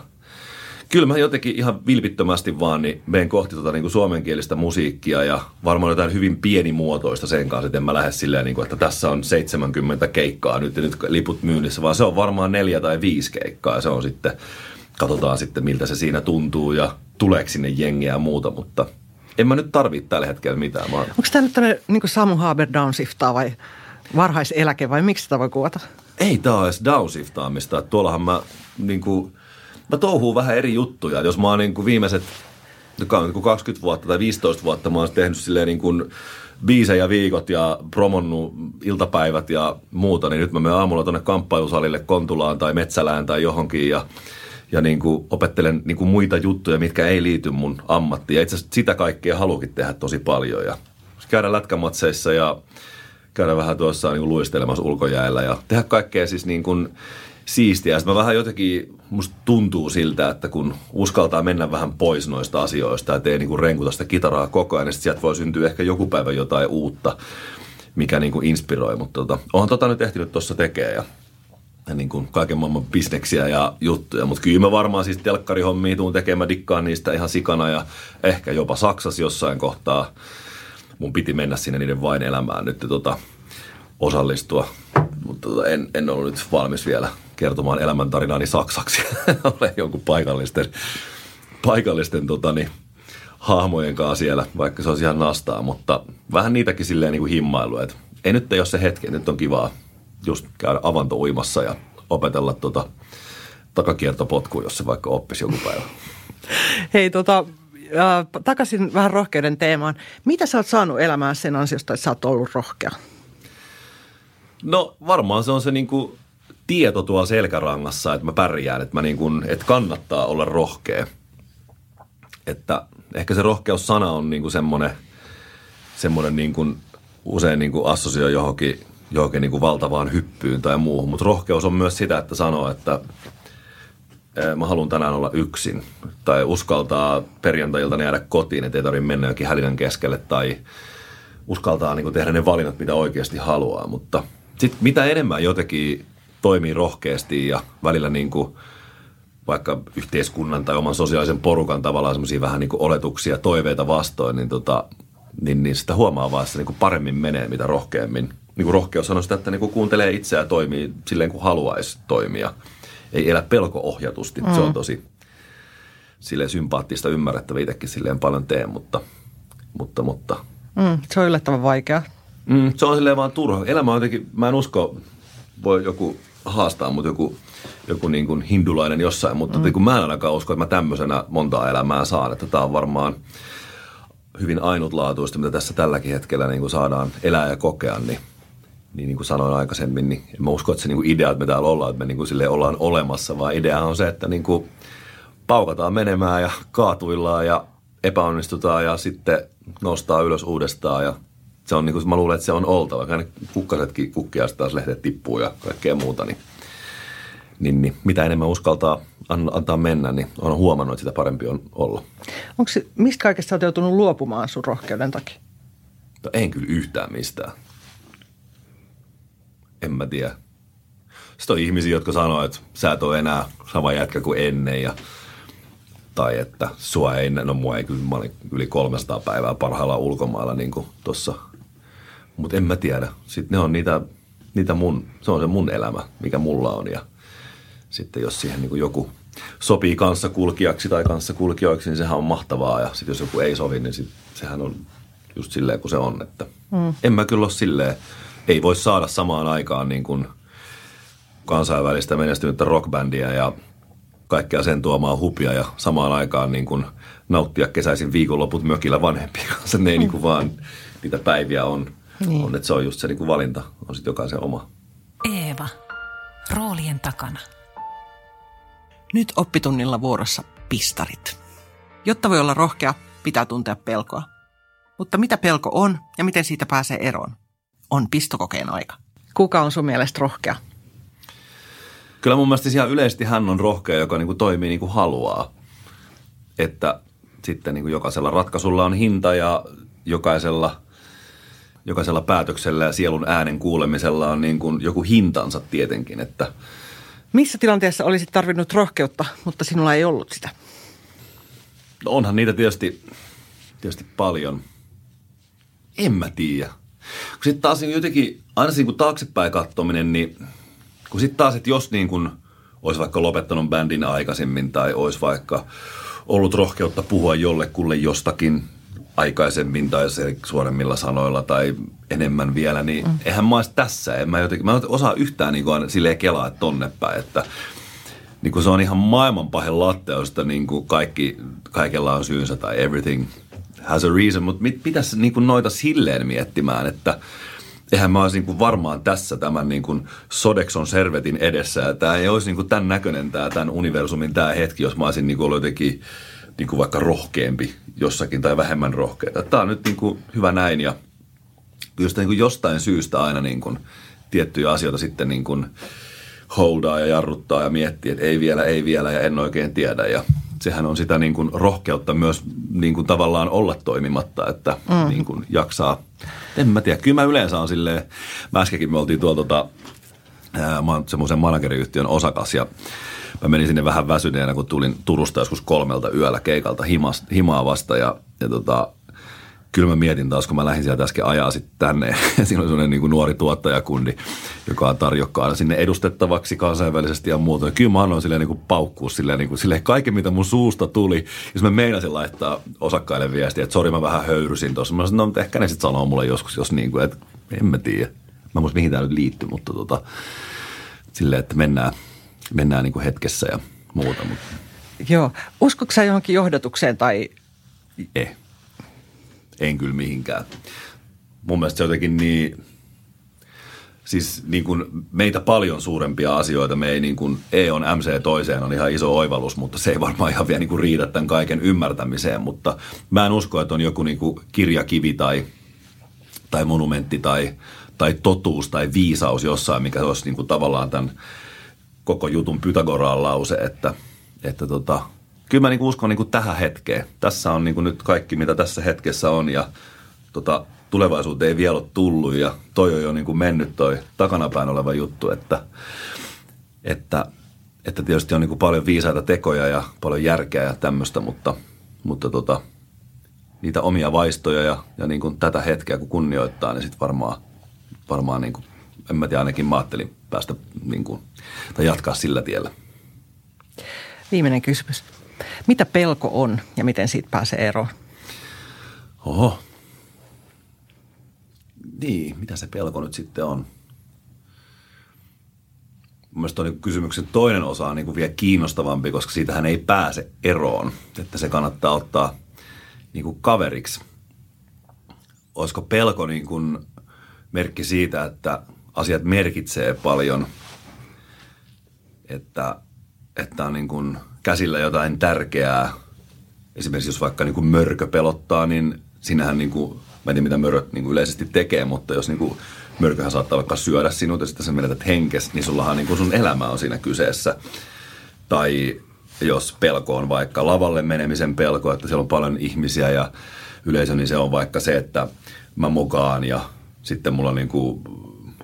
kyllä mä jotenkin ihan vilpittömästi vaan niin menen kohti tota niin kuin suomenkielistä musiikkia ja varmaan jotain hyvin pienimuotoista sen kanssa, että en mä lähde silleen, niin kuin, että tässä on 70 keikkaa nyt ja nyt liput myynnissä, vaan se on varmaan neljä tai viisi keikkaa ja se on sitten, katsotaan sitten miltä se siinä tuntuu ja tuleeko sinne jengiä ja muuta, mutta en mä nyt tarvitse tällä hetkellä mitään. Mä... Onko tämä nyt tämmöinen niin Samu Haber downsiftaa vai varhaiseläke vai miksi sitä voi kuvata? ei tää ole edes downshiftaamista. Tuollahan mä niin kuin, mä touhuun vähän eri juttuja. Jos mä oon niin kuin viimeiset joka on niin kuin 20 vuotta tai 15 vuotta, mä oon tehnyt silleen niin kuin biisejä viikot ja promonnut iltapäivät ja muuta, niin nyt mä menen aamulla tuonne kamppailusalille Kontulaan tai Metsälään tai johonkin ja, ja niin kuin opettelen niin kuin muita juttuja, mitkä ei liity mun ammattiin. Ja itse asiassa sitä kaikkea halukin tehdä tosi paljon ja käydä lätkämatseissa ja käydä vähän tuossa niin luistelemassa ulkojäällä ja tehdä kaikkea siis niin kuin siistiä. Sitten mä vähän jotenkin, musta tuntuu siltä, että kun uskaltaa mennä vähän pois noista asioista ja tee niin kuin renkuta sitä kitaraa koko ajan, niin sieltä voi syntyä ehkä joku päivä jotain uutta, mikä niin kuin inspiroi. Mutta tota, onhan tota nyt ehtinyt tuossa tekee ja, ja niin kuin kaiken maailman bisneksiä ja juttuja. Mutta kyllä mä varmaan siis telkkarihommia tuun tekemään, dikkaan niistä ihan sikana ja ehkä jopa Saksassa jossain kohtaa. Mun piti mennä sinne niiden vain elämään nyt tota, osallistua, mutta tota, en, en ollut nyt valmis vielä kertomaan elämäntarinaani saksaksi. Olen jonkun paikallisten, paikallisten totani, hahmojen kanssa siellä, vaikka se olisi ihan nastaa, mutta vähän niitäkin silleen niin kuin himmailu, että ei nyt ole se hetki, nyt on kivaa just käydä avantouimassa ja opetella tota takakiertopotkua, jos se vaikka oppisi joku päivä. Hei tota, äh, takaisin vähän rohkeuden teemaan. Mitä sä oot saanut elämään sen ansiosta, että sä oot ollut rohkea? No varmaan se on se niin kuin tieto tuolla selkärangassa, että mä pärjään, että, mä niin kuin, että kannattaa olla rohkea. Että ehkä se rohkeussana on niin kuin semmoinen, semmoinen niin kuin usein niin kuin assosioi johonkin, johonkin niin kuin valtavaan hyppyyn tai muuhun. Mutta rohkeus on myös sitä, että sanoo, että mä haluan tänään olla yksin. Tai uskaltaa perjantailta jäädä kotiin, että ei tarvitse mennä jokin hälinän keskelle. Tai uskaltaa niin kuin tehdä ne valinnat, mitä oikeasti haluaa. Mutta sitten mitä enemmän jotenkin toimii rohkeasti ja välillä niin kuin vaikka yhteiskunnan tai oman sosiaalisen porukan tavallaan semmoisia vähän niin kuin oletuksia, toiveita vastoin, niin, tota, niin, niin sitä huomaa vaan, että se niin kuin paremmin menee, mitä rohkeammin. Niin kuin rohkeus on sitä, että niin kuin kuuntelee itseään ja toimii silleen, kuin haluaisi toimia. Ei elä pelko-ohjatusti. Mm. Se on mm. tosi silleen sympaattista, ymmärrettävä itsekin silleen paljon teen, mutta, mutta, mutta. Mm, se on yllättävän vaikea. Mm, se on silleen vaan turha. Elämä on jotenkin, mä en usko, voi joku haastaa mut joku, joku niin kuin hindulainen jossain, mutta mm. kun mä en ainakaan usko, että mä tämmöisenä montaa elämää saan, että tämä on varmaan hyvin ainutlaatuista, mitä tässä tälläkin hetkellä niin kuin saadaan elää ja kokea, niin niin, niin kuin sanoin aikaisemmin, niin en mä usko, että se niin kuin idea, että me täällä ollaan, että me niin kuin sille ollaan olemassa, vaan idea on se, että niin kuin paukataan menemään ja kaatuillaan ja epäonnistutaan ja sitten nostaa ylös uudestaan ja se on niin kuin, mä luulen, että se on oltava. Vaikka ne kukkasetkin kukkiasta taas lehdet tippuu ja kaikkea muuta, niin, niin, niin mitä enemmän uskaltaa antaa mennä, niin on huomannut, että sitä parempi on olla. Onko se, mistä kaikesta olet joutunut luopumaan sun rohkeuden takia? No en kyllä yhtään mistään. En mä tiedä. Sitten on ihmisiä, jotka sanoo, että sä et ole enää sama jätkä kuin ennen ja tai että sua ei, no mua ei kyllä, mä olin yli 300 päivää parhailla ulkomailla niin kuin tuossa mutta en mä tiedä. Sitten ne on niitä, niitä mun, se on se mun elämä, mikä mulla on. Ja sitten jos siihen niin joku sopii kanssa kulkijaksi tai kanssa kulkijoiksi, niin sehän on mahtavaa. Ja sitten jos joku ei sovi, niin sit, sehän on just silleen kuin se on. Että mm. En mä kyllä ole silleen, ei voi saada samaan aikaan niin kuin kansainvälistä menestynyttä rockbändiä ja kaikkea sen tuomaa hupia ja samaan aikaan niin kuin nauttia kesäisin viikonloput mökillä vanhempien kanssa. Ne ei mm. niin kuin vaan, niitä päiviä on niin. on, että se on just se niin kuin valinta, on sitten jokaisen oma. Eeva, roolien takana. Nyt oppitunnilla vuorossa pistarit. Jotta voi olla rohkea, pitää tuntea pelkoa. Mutta mitä pelko on ja miten siitä pääsee eroon? On pistokokeen aika. Kuka on sun mielestä rohkea? Kyllä mun mielestä ihan yleisesti hän on rohkea, joka niin kuin toimii niin kuin haluaa. Että sitten niin kuin jokaisella ratkaisulla on hinta ja jokaisella – jokaisella päätöksellä ja sielun äänen kuulemisella on niin kuin joku hintansa tietenkin. Että Missä tilanteessa olisit tarvinnut rohkeutta, mutta sinulla ei ollut sitä? No onhan niitä tietysti, tietysti paljon. En mä tiedä. Kun sitten taas niin jotenkin, aina niin kuin taaksepäin katsominen, niin kun sitten taas, että jos niin kuin olisi vaikka lopettanut bändin aikaisemmin tai olisi vaikka ollut rohkeutta puhua jollekulle jostakin – aikaisemmin tai suoremmilla sanoilla tai enemmän vielä, niin mm. eihän mä olisi tässä. En mä, jotenkin, mä en osaa yhtään niin kuin silleen kelaa tonne päin, että niin kuin se on ihan maailman pahin latte, josta niin kuin kaikki, kaikella on syynsä tai everything has a reason, mutta mit, pitäisi niin kuin noita silleen miettimään, että eihän mä olisi niin kuin varmaan tässä tämän niin kuin Sodexon servetin edessä. Tämä ei olisi niin kuin tämän näköinen tämä, tämän universumin tämä hetki, jos mä olisin niin kuin ollut jotenkin niin kuin vaikka rohkeampi jossakin tai vähemmän rohkeita. Tämä on nyt niin kuin hyvä näin ja kyllä sitä niin kuin jostain syystä aina niin kuin tiettyjä asioita sitten niin kuin holdaa ja jarruttaa ja miettii, että ei vielä, ei vielä ja en oikein tiedä. Ja sehän on sitä niin kuin rohkeutta myös niin kuin tavallaan olla toimimatta, että mm. niin kuin jaksaa. En mä tiedä, kyllä mä yleensä on silleen, mä äskenkin me oltiin tuolla tota, semmoisen manageriyhtiön osakas ja mä menin sinne vähän väsyneenä, kun tulin Turusta joskus kolmelta yöllä keikalta himas, himaa vasta ja, ja tota, kyllä mä mietin taas, kun mä lähdin sieltä äsken ajaa sitten tänne. Siinä oli sellainen niin kuin nuori tuottajakundi, joka on tarjokkaana sinne edustettavaksi kansainvälisesti ja muuta. Ja kyllä mä annoin silleen niin kuin paukkuu silleen, niin kuin, silleen kaiken, mitä mun suusta tuli. Jos mä meinasin laittaa osakkaille viestiä, että sori mä vähän höyrysin tuossa. Mä sanoin, no ehkä ne sitten sanoo mulle joskus, jos niin kuin, että en mä tiedä. Mä muista mihin tämä nyt liittyy, mutta tota, silleen, että mennään, mennään niin kuin hetkessä ja muuta. Mutta. Joo. Uskotko sä johonkin johdatukseen tai... Ei en kyllä mihinkään. Mun mielestä jotenkin niin, siis niin kuin meitä paljon suurempia asioita. Me ei niin kuin, E on MC toiseen on ihan iso oivallus, mutta se ei varmaan ihan vielä niin kuin riitä tämän kaiken ymmärtämiseen. Mutta mä en usko, että on joku niin kuin kirjakivi tai, tai monumentti tai, tai totuus tai viisaus jossain, mikä olisi niin kuin tavallaan tämän koko jutun Pythagoraan lause, että, että tota, kyllä mä niin uskon niin kuin tähän hetkeen. Tässä on niin kuin nyt kaikki, mitä tässä hetkessä on ja tota, tulevaisuuteen ei vielä ole tullut ja toi on jo niin kuin mennyt toi takanapäin oleva juttu, että, että, että tietysti on niin kuin paljon viisaita tekoja ja paljon järkeä ja tämmöistä, mutta, mutta tota, niitä omia vaistoja ja, ja niin kuin tätä hetkeä kun kunnioittaa, niin sitten varmaan, varmaan niin kuin, en mä tiedä, ainakin mä ajattelin päästä niin kuin, tai jatkaa sillä tiellä. Viimeinen kysymys. Mitä pelko on ja miten siitä pääsee eroon? Oho. Niin, mitä se pelko nyt sitten on? Mielestäni on niin kysymyksen toinen osa on niin vielä kiinnostavampi, koska siitähän ei pääse eroon, että se kannattaa ottaa niin kuin kaveriksi. Olisiko pelko niin kuin merkki siitä, että asiat merkitsee paljon, että, että on niin kuin – käsillä jotain tärkeää, esimerkiksi jos vaikka niin kuin mörkö pelottaa, niin sinähän niin kuin, mä en tiedä mitä möröt niin kuin yleisesti tekee, mutta jos niin kuin mörköhän saattaa vaikka syödä sinut ja sitten sä menetät henkes, niin sullahan niin kuin sun elämä on siinä kyseessä. Tai jos pelko on vaikka lavalle menemisen pelko, että siellä on paljon ihmisiä ja yleisö, niin se on vaikka se, että mä mukaan ja sitten mulla niin kuin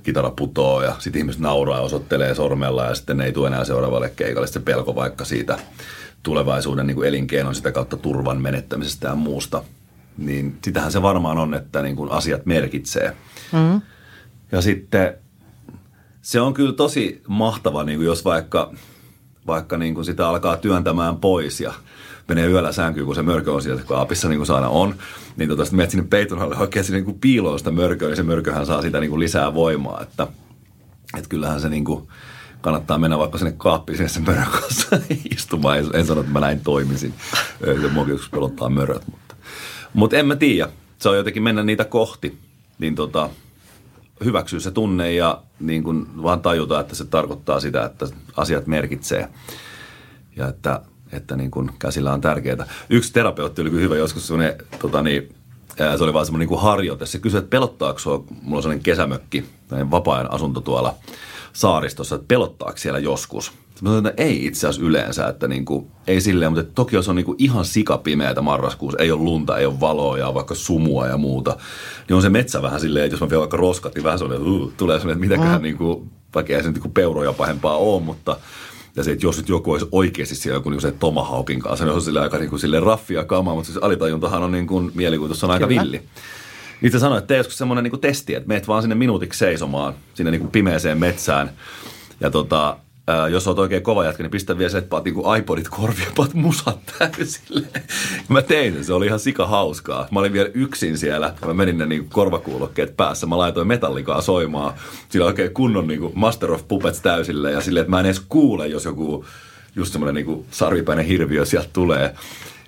kitara putoo ja sitten ihmiset nauraa ja osoittelee sormella ja sitten ne ei tule enää seuraavalle keikalle. se pelko vaikka siitä tulevaisuuden niin kuin elinkeinon sitä kautta turvan menettämisestä ja muusta. Niin sitähän se varmaan on, että niin kuin asiat merkitsee. Mm. Ja sitten se on kyllä tosi mahtava, niin kuin jos vaikka, vaikka niin kuin sitä alkaa työntämään pois ja – menee yöllä sänkyyn, kun se mörkö on siellä kaapissa, niin kuin se aina on, niin tota, sitten menet sinne peiton alle oikein sinne niin piiloon sitä mörköä, niin se mörköhän saa sitä niin kuin lisää voimaa, että, että kyllähän se niin kuin, kannattaa mennä vaikka sinne kaappiin sinne sen mörön kanssa istumaan. En, en sano, että mä näin toimisin. Mua joskus pelottaa möröt, mutta, mutta en mä tiedä. Se on jotenkin mennä niitä kohti, niin tota, hyväksyä se tunne ja niin kuin vaan tajuta, että se tarkoittaa sitä, että asiat merkitsee. Ja että että niin kuin käsillä on tärkeää. Yksi terapeutti oli hyvä joskus semmoinen, tota niin, se oli vaan semmoinen niin kuin harjoite. Se kysyi, että pelottaako sua, mulla on sellainen kesämökki, vapaa asunto tuolla saaristossa, että pelottaako siellä joskus? Mä sanoin, että ei itse asiassa yleensä, että niin kuin, ei silleen, mutta toki jos on niin kuin ihan sikapimeätä marraskuussa, ei ole lunta, ei ole valoa ja vaikka sumua ja muuta, niin on se metsä vähän silleen, että jos mä vielä vaikka roskat, niin vähän uh, tulee sellainen, että mitäköhän mm. niin kuin, vaikka ei se niin kuin peuroja pahempaa ole, mutta ja se, että jos nyt joku olisi oikeasti siellä joku niin se Tomahawkin kanssa, niin olisi sille aika niin kuin, sille raffia kamaa, mutta siis alitajuntahan on niin kuin, mielikuvitus on aika Kyllä. villi. Niin se sanoi, että tee joskus semmoinen niin testi, että meet vaan sinne minuutiksi seisomaan sinne niin kuin pimeeseen metsään. Ja tota, Ää, jos oot oikein kova jätkä, niin pistä vielä se, että niinku iPodit korvia, paat musat täysille. Mä tein sen, se oli ihan sika hauskaa. Mä olin vielä yksin siellä, mä menin ne niinku korvakuulokkeet päässä. Mä laitoin metallikaa soimaan. Sillä oikein kunnon niinku Master of Puppets täysille ja silleen, että mä en edes kuule, jos joku just semmoinen niinku sarvipäinen hirviö sieltä tulee.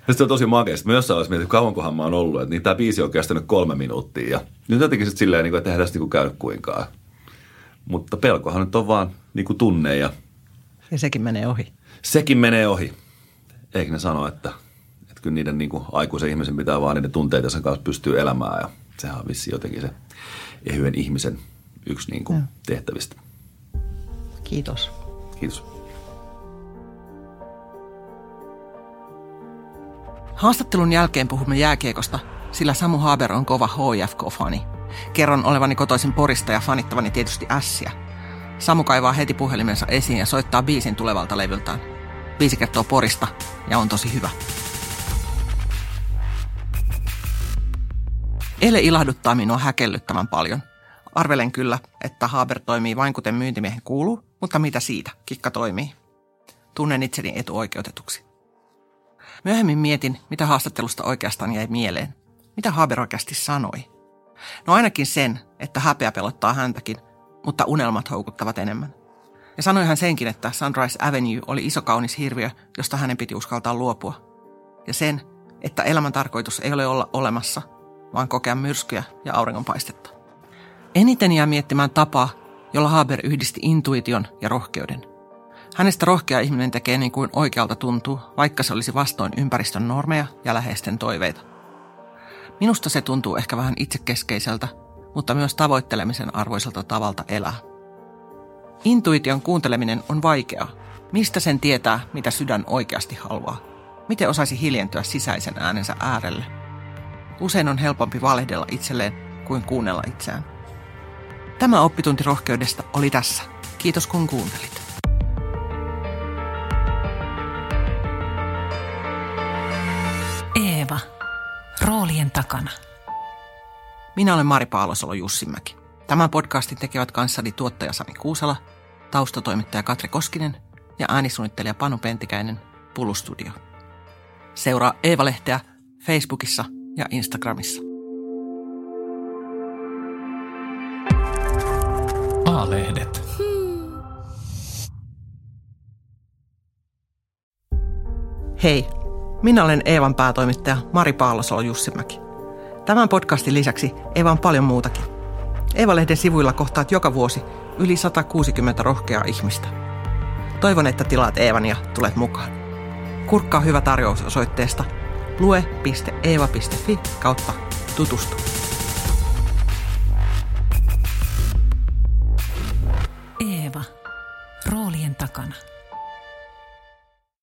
Ja se on tosi makea. Sitten mä jossain vaiheessa mietin, kauankohan mä oon ollut. Että niin tämä biisi on kestänyt kolme minuuttia. Ja nyt jotenkin sitten silleen, niinku, että eihän tästä niinku käynyt kuinkaan. Mutta pelkohan nyt on vaan niinku tunne ja Ja sekin menee ohi. sekin menee ohi. Eikö ne sano, että, että kyllä niiden niinku aikuisen ihmisen pitää vaan niiden tunteidensa kanssa pystyy elämään. Ja sehän on vissiin jotenkin se ehyen ihmisen yksi niinku Joo. tehtävistä. Kiitos. Kiitos. Haastattelun jälkeen puhumme jääkiekosta, sillä Samu Haber on kova HIFK-fani. Kerron olevani kotoisin Porista ja fanittavani tietysti ässiä. Samu kaivaa heti puhelimensa esiin ja soittaa biisin tulevalta levyltään. Biisi kertoo Porista ja on tosi hyvä. Ele ilahduttaa minua häkellyttävän paljon. Arvelen kyllä, että Haber toimii vain kuten myyntimiehen kuuluu, mutta mitä siitä, kikka toimii. Tunnen itseni etuoikeutetuksi. Myöhemmin mietin, mitä haastattelusta oikeastaan jäi mieleen. Mitä Haber oikeasti sanoi. No ainakin sen, että häpeä pelottaa häntäkin, mutta unelmat houkuttavat enemmän. Ja sanoi hän senkin, että Sunrise Avenue oli iso kaunis hirviö, josta hänen piti uskaltaa luopua. Ja sen, että elämän tarkoitus ei ole olla olemassa, vaan kokea myrskyjä ja auringonpaistetta. Eniten jää miettimään tapaa, jolla Haber yhdisti intuition ja rohkeuden. Hänestä rohkea ihminen tekee niin kuin oikealta tuntuu, vaikka se olisi vastoin ympäristön normeja ja läheisten toiveita. Minusta se tuntuu ehkä vähän itsekeskeiseltä, mutta myös tavoittelemisen arvoiselta tavalta elää. Intuition kuunteleminen on vaikeaa. Mistä sen tietää, mitä sydän oikeasti haluaa? Miten osaisi hiljentyä sisäisen äänensä äärelle? Usein on helpompi valehdella itselleen kuin kuunnella itseään. Tämä oppitunti rohkeudesta oli tässä. Kiitos kun kuuntelit. Eeva. Roolien takana. Minä olen Mari Paalosalo Jussinmäki. Tämän podcastin tekevät kanssani tuottaja Sami Kuusala, taustatoimittaja Katri Koskinen ja äänisuunnittelija Panu Pentikäinen Pulustudio. Seuraa Eeva-lehteä Facebookissa ja Instagramissa. A-lehdet. Hei, minä olen Eevan päätoimittaja Mari Paalosalo Jussimäki. Tämän podcastin lisäksi Eva on paljon muutakin. Eva-lehden sivuilla kohtaat joka vuosi yli 160 rohkeaa ihmistä. Toivon, että tilaat Eevan ja tulet mukaan. Kurkkaa hyvä tarjous osoitteesta lue.eeva.fi kautta tutustu. Eeva. Roolien takana.